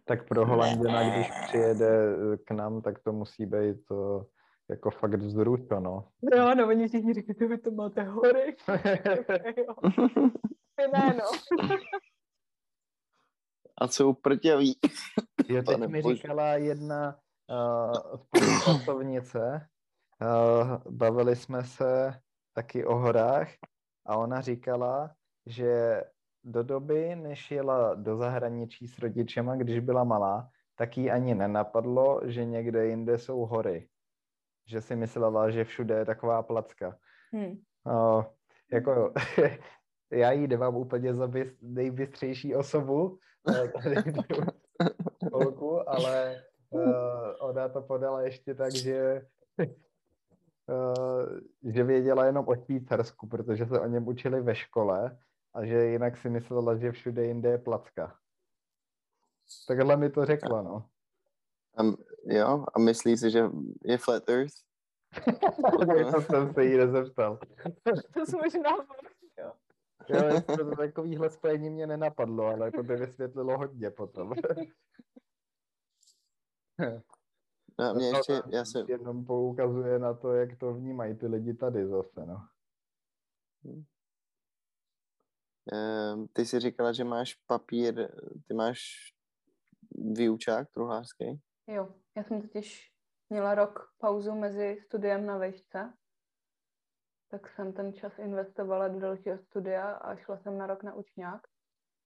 Tak pro Holanděna, když přijede eh, k nám, tak to musí být to jako fakt vzrušo, no. Jo, no, oni všichni říkají, že vy to máte hory. *laughs* ne, no. A jsou prťaví. Jo, teď mi říkala jedna uh, spolupracovnice, uh, bavili jsme se taky o horách a ona říkala, že do doby, než jela do zahraničí s rodičema, když byla malá, tak jí ani nenapadlo, že někde jinde jsou hory. Že si myslela, že všude je taková placka. Hmm. Uh, jako, *laughs* já jí nemám úplně za nejbystřejší osobu, holku, ale uh, ona to podala ještě tak, že že věděla jenom o Švýcarsku, protože se o něm učili ve škole a že jinak si myslela, že všude jinde je placka. Takhle mi to řekla, no. A, jo, a myslí si, že je flat earth? *laughs* to jsem se jí nezeptal. to jsem možná jo. Jo, to takovýhle spojení mě nenapadlo, ale to by vysvětlilo hodně potom. *laughs* No, mě ještě, já se... Jenom poukazuje na to, jak to vnímají ty lidi tady zase, no. Ehm, ty jsi říkala, že máš papír, ty máš výučák truhlářský? Jo, já jsem totiž měla rok pauzu mezi studiem na vejšce, tak jsem ten čas investovala do dalšího studia a šla jsem na rok na učňák.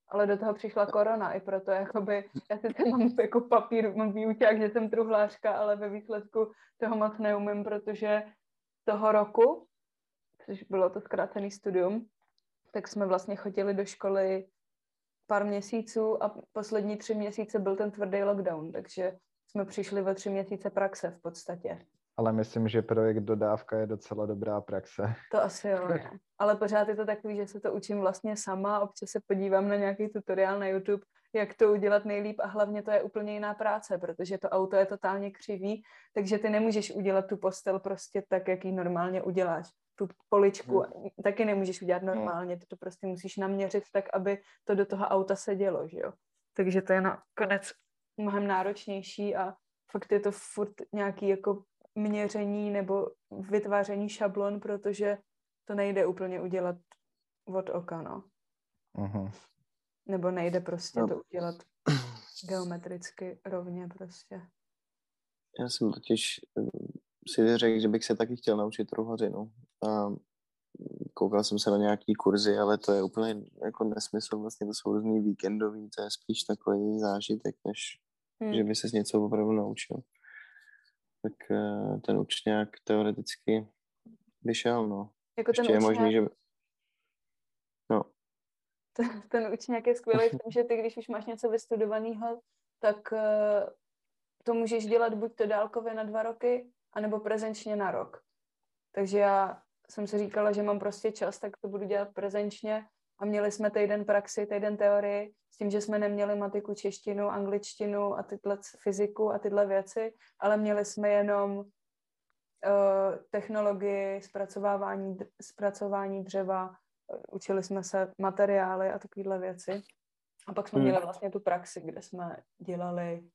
Ale do toho přišla korona, i proto jakoby, já sice mám jako papír, mám výučák, že jsem truhlářka, ale ve výsledku toho moc neumím, protože toho roku, což bylo to zkrácený studium, tak jsme vlastně chodili do školy pár měsíců a poslední tři měsíce byl ten tvrdý lockdown, takže jsme přišli o tři měsíce praxe v podstatě. Ale myslím, že projekt Dodávka je docela dobrá praxe. To asi jo, ne. Ale pořád je to takový, že se to učím vlastně sama, občas se podívám na nějaký tutoriál na YouTube, jak to udělat nejlíp a hlavně to je úplně jiná práce, protože to auto je totálně křivý, takže ty nemůžeš udělat tu postel prostě tak, jak ji normálně uděláš. Tu poličku hmm. taky nemůžeš udělat hmm. normálně, ty to prostě musíš naměřit tak, aby to do toho auta sedělo, že jo. Takže to je nakonec mnohem náročnější a fakt je to furt nějaký jako měření nebo vytváření šablon, protože to nejde úplně udělat od oka, no. Uh-huh. Nebo nejde prostě no. to udělat geometricky rovně prostě. Já jsem totiž eh, si řekl, že bych se taky chtěl naučit truhařinu. A koukal jsem se na nějaký kurzy, ale to je úplně jako nesmysl, vlastně to jsou různý víkendový, to je spíš takový zážitek, než hmm. že by se něco opravdu naučil. Tak eh, ten učňák teoreticky vyšel, no. Jako Ještě ten je možný, že... No. Ten, ten učňák je skvělý v tom, že ty, když už máš něco vystudovaného, tak uh, to můžeš dělat buď to dálkově na dva roky, anebo prezenčně na rok. Takže já jsem si říkala, že mám prostě čas, tak to budu dělat prezenčně a měli jsme týden praxi, týden teorii, s tím, že jsme neměli matiku, češtinu, angličtinu a tyhle fyziku a tyhle věci, ale měli jsme jenom uh, technologii, zpracovávání, zpracování dřeva, uh, učili jsme se materiály a takovéhle věci. A pak jsme hmm. měli vlastně tu praxi, kde jsme dělali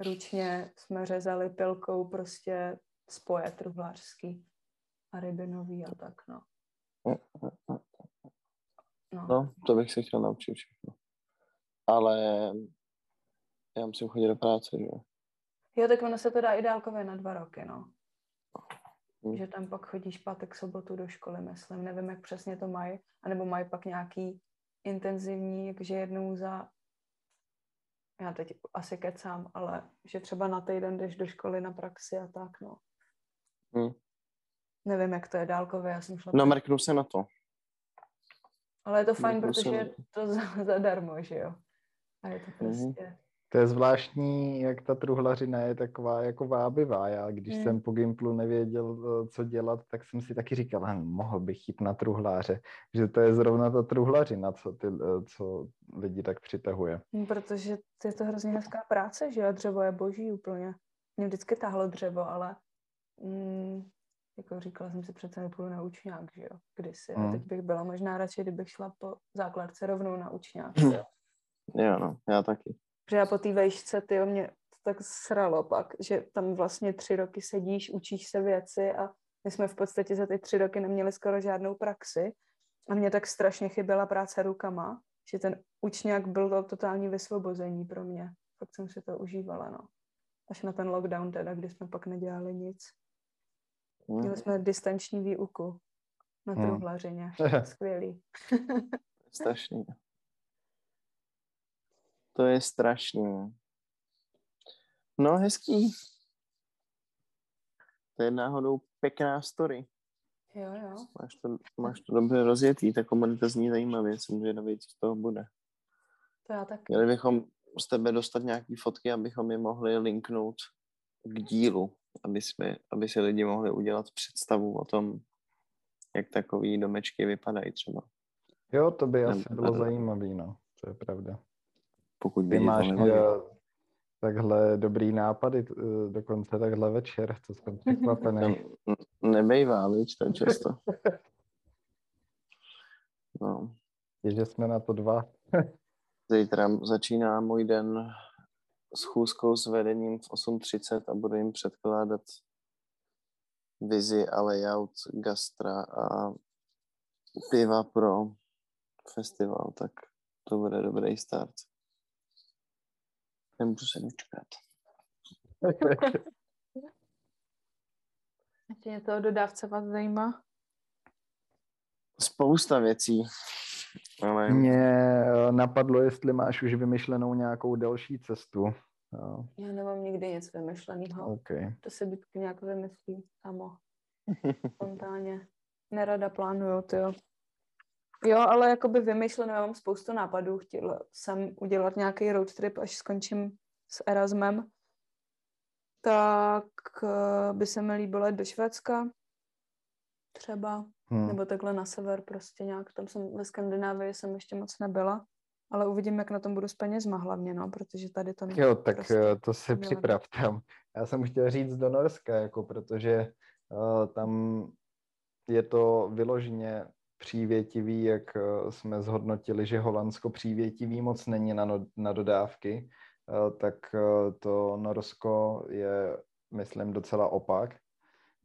ručně, jsme řezali pilkou prostě spoje truhlářský a rybinový a tak, no. No. no, to bych se chtěl naučit všechno. Ale já musím chodit do práce, že jo. Jo, tak ono se to dá i dálkově na dva roky, no. Hmm. Že tam pak chodíš pátek, sobotu do školy, myslím. Nevím, jak přesně to mají. anebo mají pak nějaký intenzivní, jakože jednou za já teď asi kecám, ale že třeba na týden jdeš do školy na praxi a tak, no. Hmm. Nevím, jak to je dálkově, já jsem šla... No, mrknu se na to. Ale je to fajn, protože je to *laughs* zadarmo, že jo. A je to mhm. prostě... Mm-hmm. To je zvláštní, jak ta truhlařina je taková jako vábivá. Já když mm. jsem po Gimplu nevěděl, eh, co dělat, tak jsem si taky říkal, hm, mohl bych jít na truhláře. Že to je zrovna ta truhlařina, co, ty, eh, co lidi tak přitahuje. Hm, protože je to hrozně hezká práce, že jo? Dřevo je boží úplně. Mě vždycky tahlo dřevo, ale mm, jako říkala jsem si přece nepůjdu na učňák, že jo, kdysi. Mm. A teď bych byla možná radši, kdybych šla po základce rovnou na učňák, jo. Jo, no, já taky. Protože já po té vejšce, ty mě to tak sralo pak, že tam vlastně tři roky sedíš, učíš se věci a my jsme v podstatě za ty tři roky neměli skoro žádnou praxi a mě tak strašně chyběla práce rukama, že ten učňák byl to totální vysvobození pro mě. Fakt jsem si to užívala, no. Až na ten lockdown teda, kdy jsme pak nedělali nic. Měli hmm. jsme distanční výuku na hmm. truhlařině. *laughs* Skvělý. *laughs* Strašný. To je strašný. No, hezký. To je náhodou pěkná story. Jo, jo. Máš to, máš to dobře rozjetý, ta komunita zní zajímavě, jsem zvědavý, co z toho bude. To já taky. Měli bychom z tebe dostat nějaké fotky, abychom je mohli linknout k dílu aby, jsme, aby si lidi mohli udělat představu o tom, jak takový domečky vypadají třeba. Jo, to by asi bylo zajímavé, no, to je pravda. Pokud by Ty máš uh, takhle dobrý nápady, uh, dokonce takhle večer, to jsem *laughs* překvapený. Nebejvá, víš, to často. *laughs* No. Je, že jsme na to dva. *laughs* Zítra začíná můj den schůzkou s vedením v 8.30 a budu jim předkládat vizi a layout gastra a piva pro festival, tak to bude dobrý start. Nemůžu se dočkat. *laughs* Ještě něco o dodávce vás zajímá? Spousta věcí. Ale... Mě eh, napadlo, jestli máš už vymyšlenou nějakou další cestu. Já nemám nikdy nic vymyšleného. Okay. To se vždycky nějak vymyslí samo. Spontánně. Nerada plánuju, ty jo. Jo, ale jakoby vymýšleno, já mám spoustu nápadů. Chtěla jsem udělat nějaký road trip, až skončím s Erasmem. Tak eh, by se mi líbilo do Švédska třeba, hmm. nebo takhle na sever prostě nějak. Tam jsem ve Skandinávii jsem ještě moc nebyla, ale uvidím, jak na tom budu s penězma hlavně, no, protože tady to Jo, tak prostě eh, to se připrav tam. Já jsem chtěl říct do Norska, jako protože uh, tam je to vyloženě přívětivý, jak eh, jsme zhodnotili, že Holandsko přívětivý moc není na, no, na dodávky, tak to Norsko je, myslím, docela opak.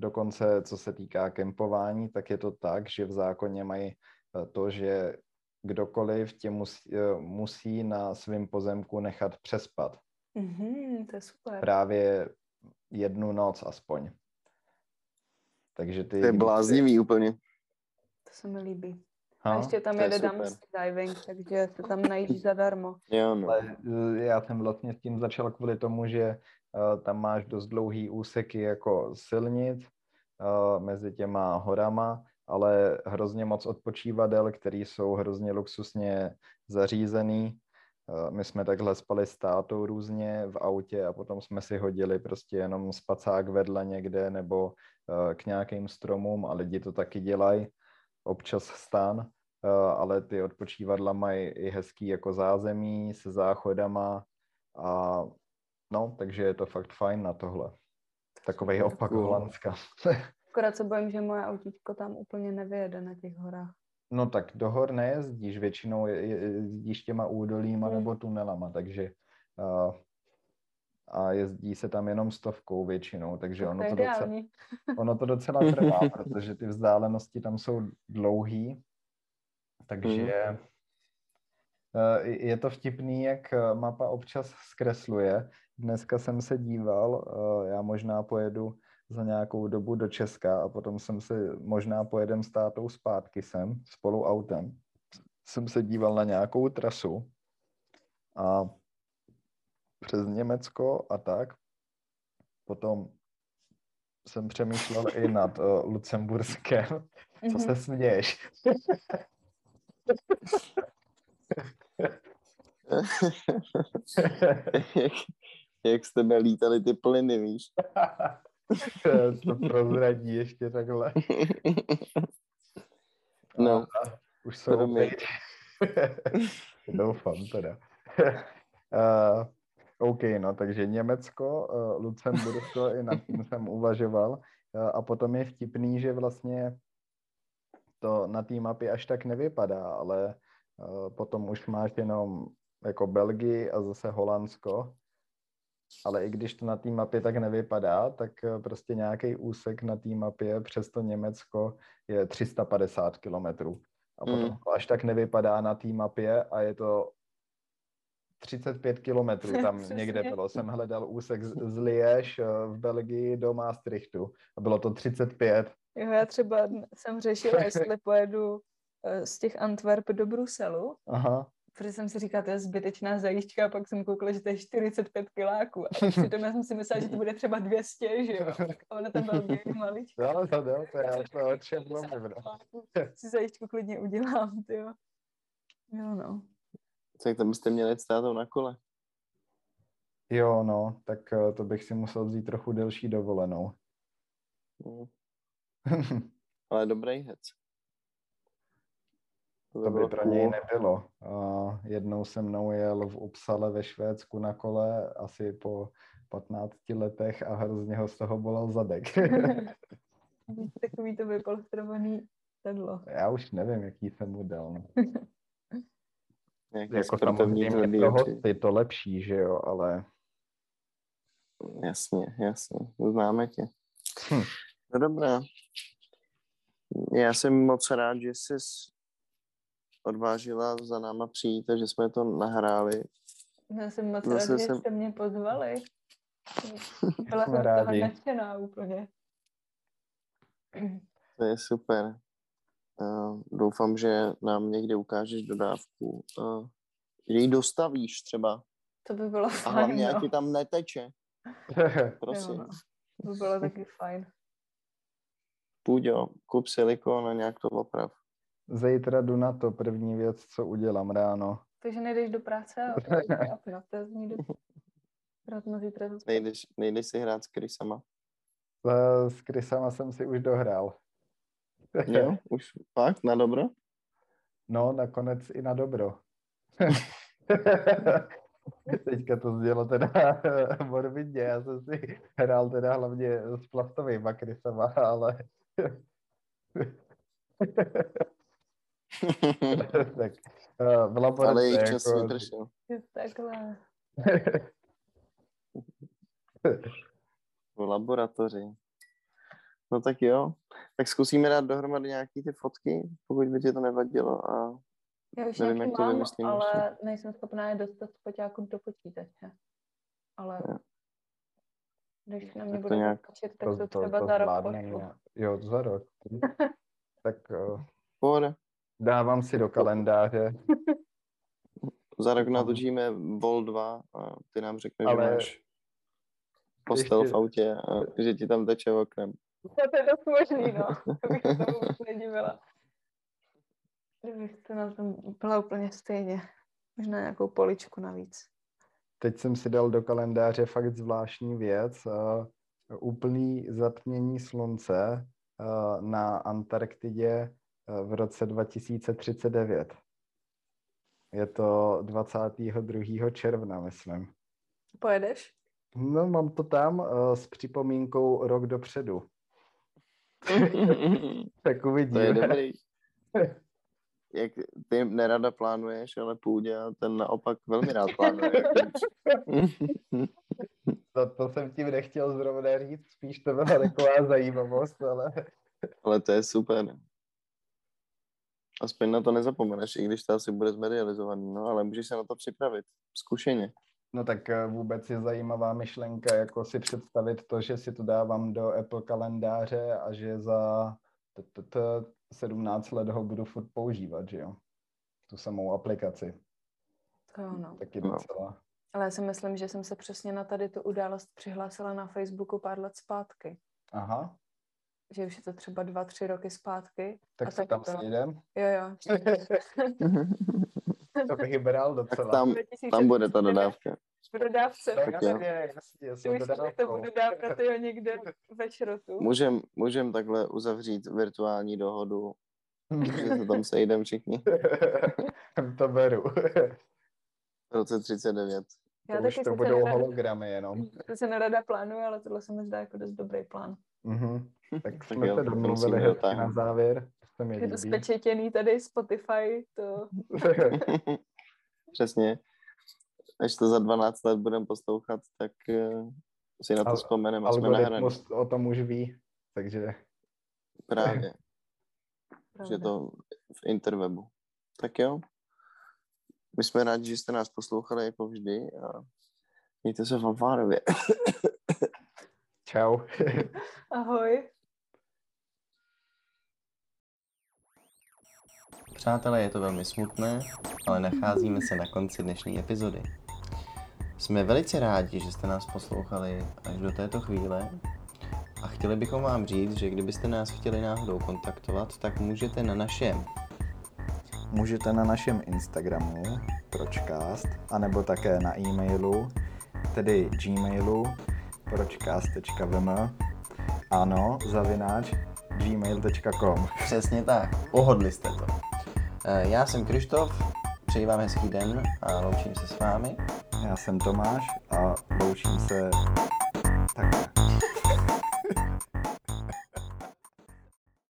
Dokonce, co se týká kempování, tak je to tak, že v zákoně mají to, že kdokoliv tě musí, musí na svém pozemku nechat přespat. Mm-hmm, to je super. Právě jednu noc aspoň. Takže ty... To je bláznivý úplně. To se mi líbí. Ha, a ještě tam jede dumpster diving, takže se tam najíš zadarmo. Jo, no. Ale eh, já jsem vlastně s tím začal kvůli tomu, že tam máš dost dlouhý úseky jako silnic uh, mezi těma horama, ale hrozně moc odpočívadel, které jsou hrozně luxusně zařízený. Uh, my jsme takhle spali s tátou různě v autě a potom jsme si hodili prostě jenom spacák vedle někde nebo k nějakým stromům a lidi to taky dělají občas stan, eh, ale ty odpočívadla mají i hezký jako zázemí se záchodama a no, takže je to fakt fajn na tohle. Takový opak Holandska. *laughs* Akorát se bojím, že moje autíčko tam úplně nevyjede na těch horách. No tak do hor nejezdíš, většinou jezdíš těma údolíma hmm. nebo tunelama, takže uh, a jezdí se tam jenom stovkou většinou, takže ono to, docela, *laughs* ono to docela trvá, protože ty vzdálenosti tam jsou dlouhý, takže mm. je to vtipný, jak mapa občas zkresluje. Dneska jsem se díval, eh, já možná pojedu za nějakou dobu do Česka a potom jsem se možná pojedem s tátou zpátky sem, spolu autem. Jsem se díval na nějakou trasu a přes Německo a tak. Potom jsem přemýšlel i nad uh, Lucemburskem. *laughs* Co se směješ? *laughs* *laughs* jak, z tebe lítali ty plyny, víš? *laughs* to prozradí ještě takhle. No. A už jsou *laughs* Doufám teda. *laughs* Uh, OK, no takže Německo, uh, Lucembursko, i nad tím jsem uvažoval. Uh, a potom je vtipný, že vlastně to na té mapě až tak nevypadá, ale uh, potom už máš jenom jako Belgii a zase Holandsko. Ale i když to na té mapě tak nevypadá, tak prostě nějaký úsek na té mapě přes to Německo je 350 kilometrů. A potom mm. až tak nevypadá na té mapě a je to 35 kilometrů *laughs* tam někde bylo. Jsem hledal úsek z, z Liež eh, v Belgii do Maastrichtu a bylo to 35. Jo, já třeba jsem řešila, jestli pojedu eh, z těch Antwerp do Bruselu. Aha. Protože jsem si říkala, to je zbytečná zajížďka, a pak jsem koukala, že to je 45 kiláků. A *laughs* přitom já jsem si myslela, že to bude třeba 200, že jo. A ona tam byla malička. Jo, to, jo, to já to o čem mluvím, no. Si zajížďku klidně udělám, ty jo. Jo, no. Tak to byste měli s tátou na kole. Jo, no, tak eh, to bych si musel vzít trochu delší dovolenou. Mm. *laughs* Ale dobrý hec. To by pro něj nebylo. Uh, jednou se mnou jel v Upsale ve Švédsku na kole asi po 15 letech a hrozně ho z toho bolel zadek. *laughs* Takový to vypolstrovaný sedlo. Já už nevím, jaký jsem mu dal. No. *laughs* Jako samozřejmě pro hosty to lepší, že jo, ale Jasně, jasně. Známe tě. Hm. No dobrá. Já jsem moc rád, že jsi odvážila za náma přijít a že jsme to nahráli. Já jsem moc Zase rád, že jsem- jste mě pozvali. *laughs* Byla jsem z toho nadšená úplně. To je super. Uh, doufám, že nám někdy ukážeš dodávku. Uh, že ji dostavíš třeba. To by bylo A fajn, hlavně, no. ti tam neteče. *laughs* Prosím. Jo, no. To by bylo taky fajn. Půjď kup silikon a nějak to oprav. Zítra jdu na to, první věc, co udělám ráno. Takže nejdeš do práce a *laughs* zní do... Na zítra. Nejdeš, nejdeš si hrát s krysama. Eh, S Krysama jsem si už dohrál. Jo, už fakt, na dobro? No, nakonec i na dobro. *laughs* Teďka to znělo teda *laughs* morbidně, já jsem si hrál teda hlavně s plastovými krysama, ale tak eh, v laboratoři Ale jejich čas jako, vypršel. Takhle. *laughs* V laboratoři. No tak jo. Tak zkusíme dát dohromady nějaký ty fotky, pokud by ti to nevadilo. A Já už Nevím, nějaký jak to mám, vymyslím ale nejsem schopná je dostat z poťáku do počítače. Ale Jo. když na mě Tak to bude nějak- stačit, tak to, to, to, třeba to za rok. Jo, za rok. *laughs* tak eh, pohoda. Dávám si do kalendáře. *laughs* Za rok natočíme Vol 2 a ty nám řekneš, Ale že máš postel ještě- v autě a že ti tam teče oknem. To je dost možný, no. *laughs* To bych se tomu vůbec nedivila. Kdybych to na tom byla úplně stejně. Možná nějakou poličku navíc. Teď jsem si dal do kalendáře fakt zvláštní věc. Uh, úplný zatmění slunce uh, na Antarktidě v roce 2039. Je to 22. června, myslím. Pojedeš? No, mám to tam uh, s připomínkou rok dopředu. *laughs* Tak to je uvidíme. dobrý. Jak ty nerada plánuješ, ale půjde a ten naopak velmi rád plánuje. *laughs* To, to jsem tím nechtěl zrovna říct, spíš to byla taková zajímavost, ale ale to je super. Aspoň na to nezapomeneš, i když to asi bude zmedializovaný, no, ale můžeš se na to připravit. Zkušeně. No tak eh, vůbec je zajímavá myšlenka, jako si představit to, že si to dávám do Apple kalendáře a že za t- t- t- 17 let ho budu furt používat, že jo? Tu samou aplikaci. To jo, no. Taky No. docela. Ale já si myslím, že jsem se přesně na tady tu událost přihlásila na Facebooku pár let zpátky. Aha, Že už je to třeba dva, tři roky zpátky. tak A se tak tam to- sejdem. Jo, jo. *laughs* To bych bral tak docela. tam, tam bude ta 2039 dodávka. V dodávce. Tak jo. jasně, jasně, už to budu dávka tyjo někde ve šrotu. Můžem, můžem takhle uzavřít virtuální dohodu, že se tam sejdeme všichni. *laughs* to beru. V roce 39. Já to už taky to budou nerada, hologramy jenom. to se nerada plánuje, ale tohle se mi zdá jako dost dobrý plán. Mhm. Tak *laughs* jsme se tak to domluvili hezky na závěr. To se mi Je to spečetěný tady Spotify, to *laughs* Přesně. Až to za 12 let budeme poslouchat, tak uh, si na to vzpomeneme a jsme nahraní. Algoritmus o tom už ví, takže *laughs* Právě, že to v interwebu. Tak jo. My jsme rádi, že jste nás poslouchali jako vždy a mějte se v Alvárově. čau. Ahoj. Přátelé, je to velmi smutné, ale nacházíme se na konci dnešní epizody. Jsme velice rádi, že jste nás poslouchali až do této chvíle a chtěli bychom vám říct, že kdybyste nás chtěli náhodou kontaktovat, tak můžete na našem Můžete na našem Instagramu pročkást, anebo také na e-mailu tedy gmailu pročcast.vm ano, zavináč gmail.com Přesně tak, pohodli jste to. Eh, Já jsem Krištof, přeji vám hezký den a loučím se s vámi. Já jsem Tomáš a loučím se takhle.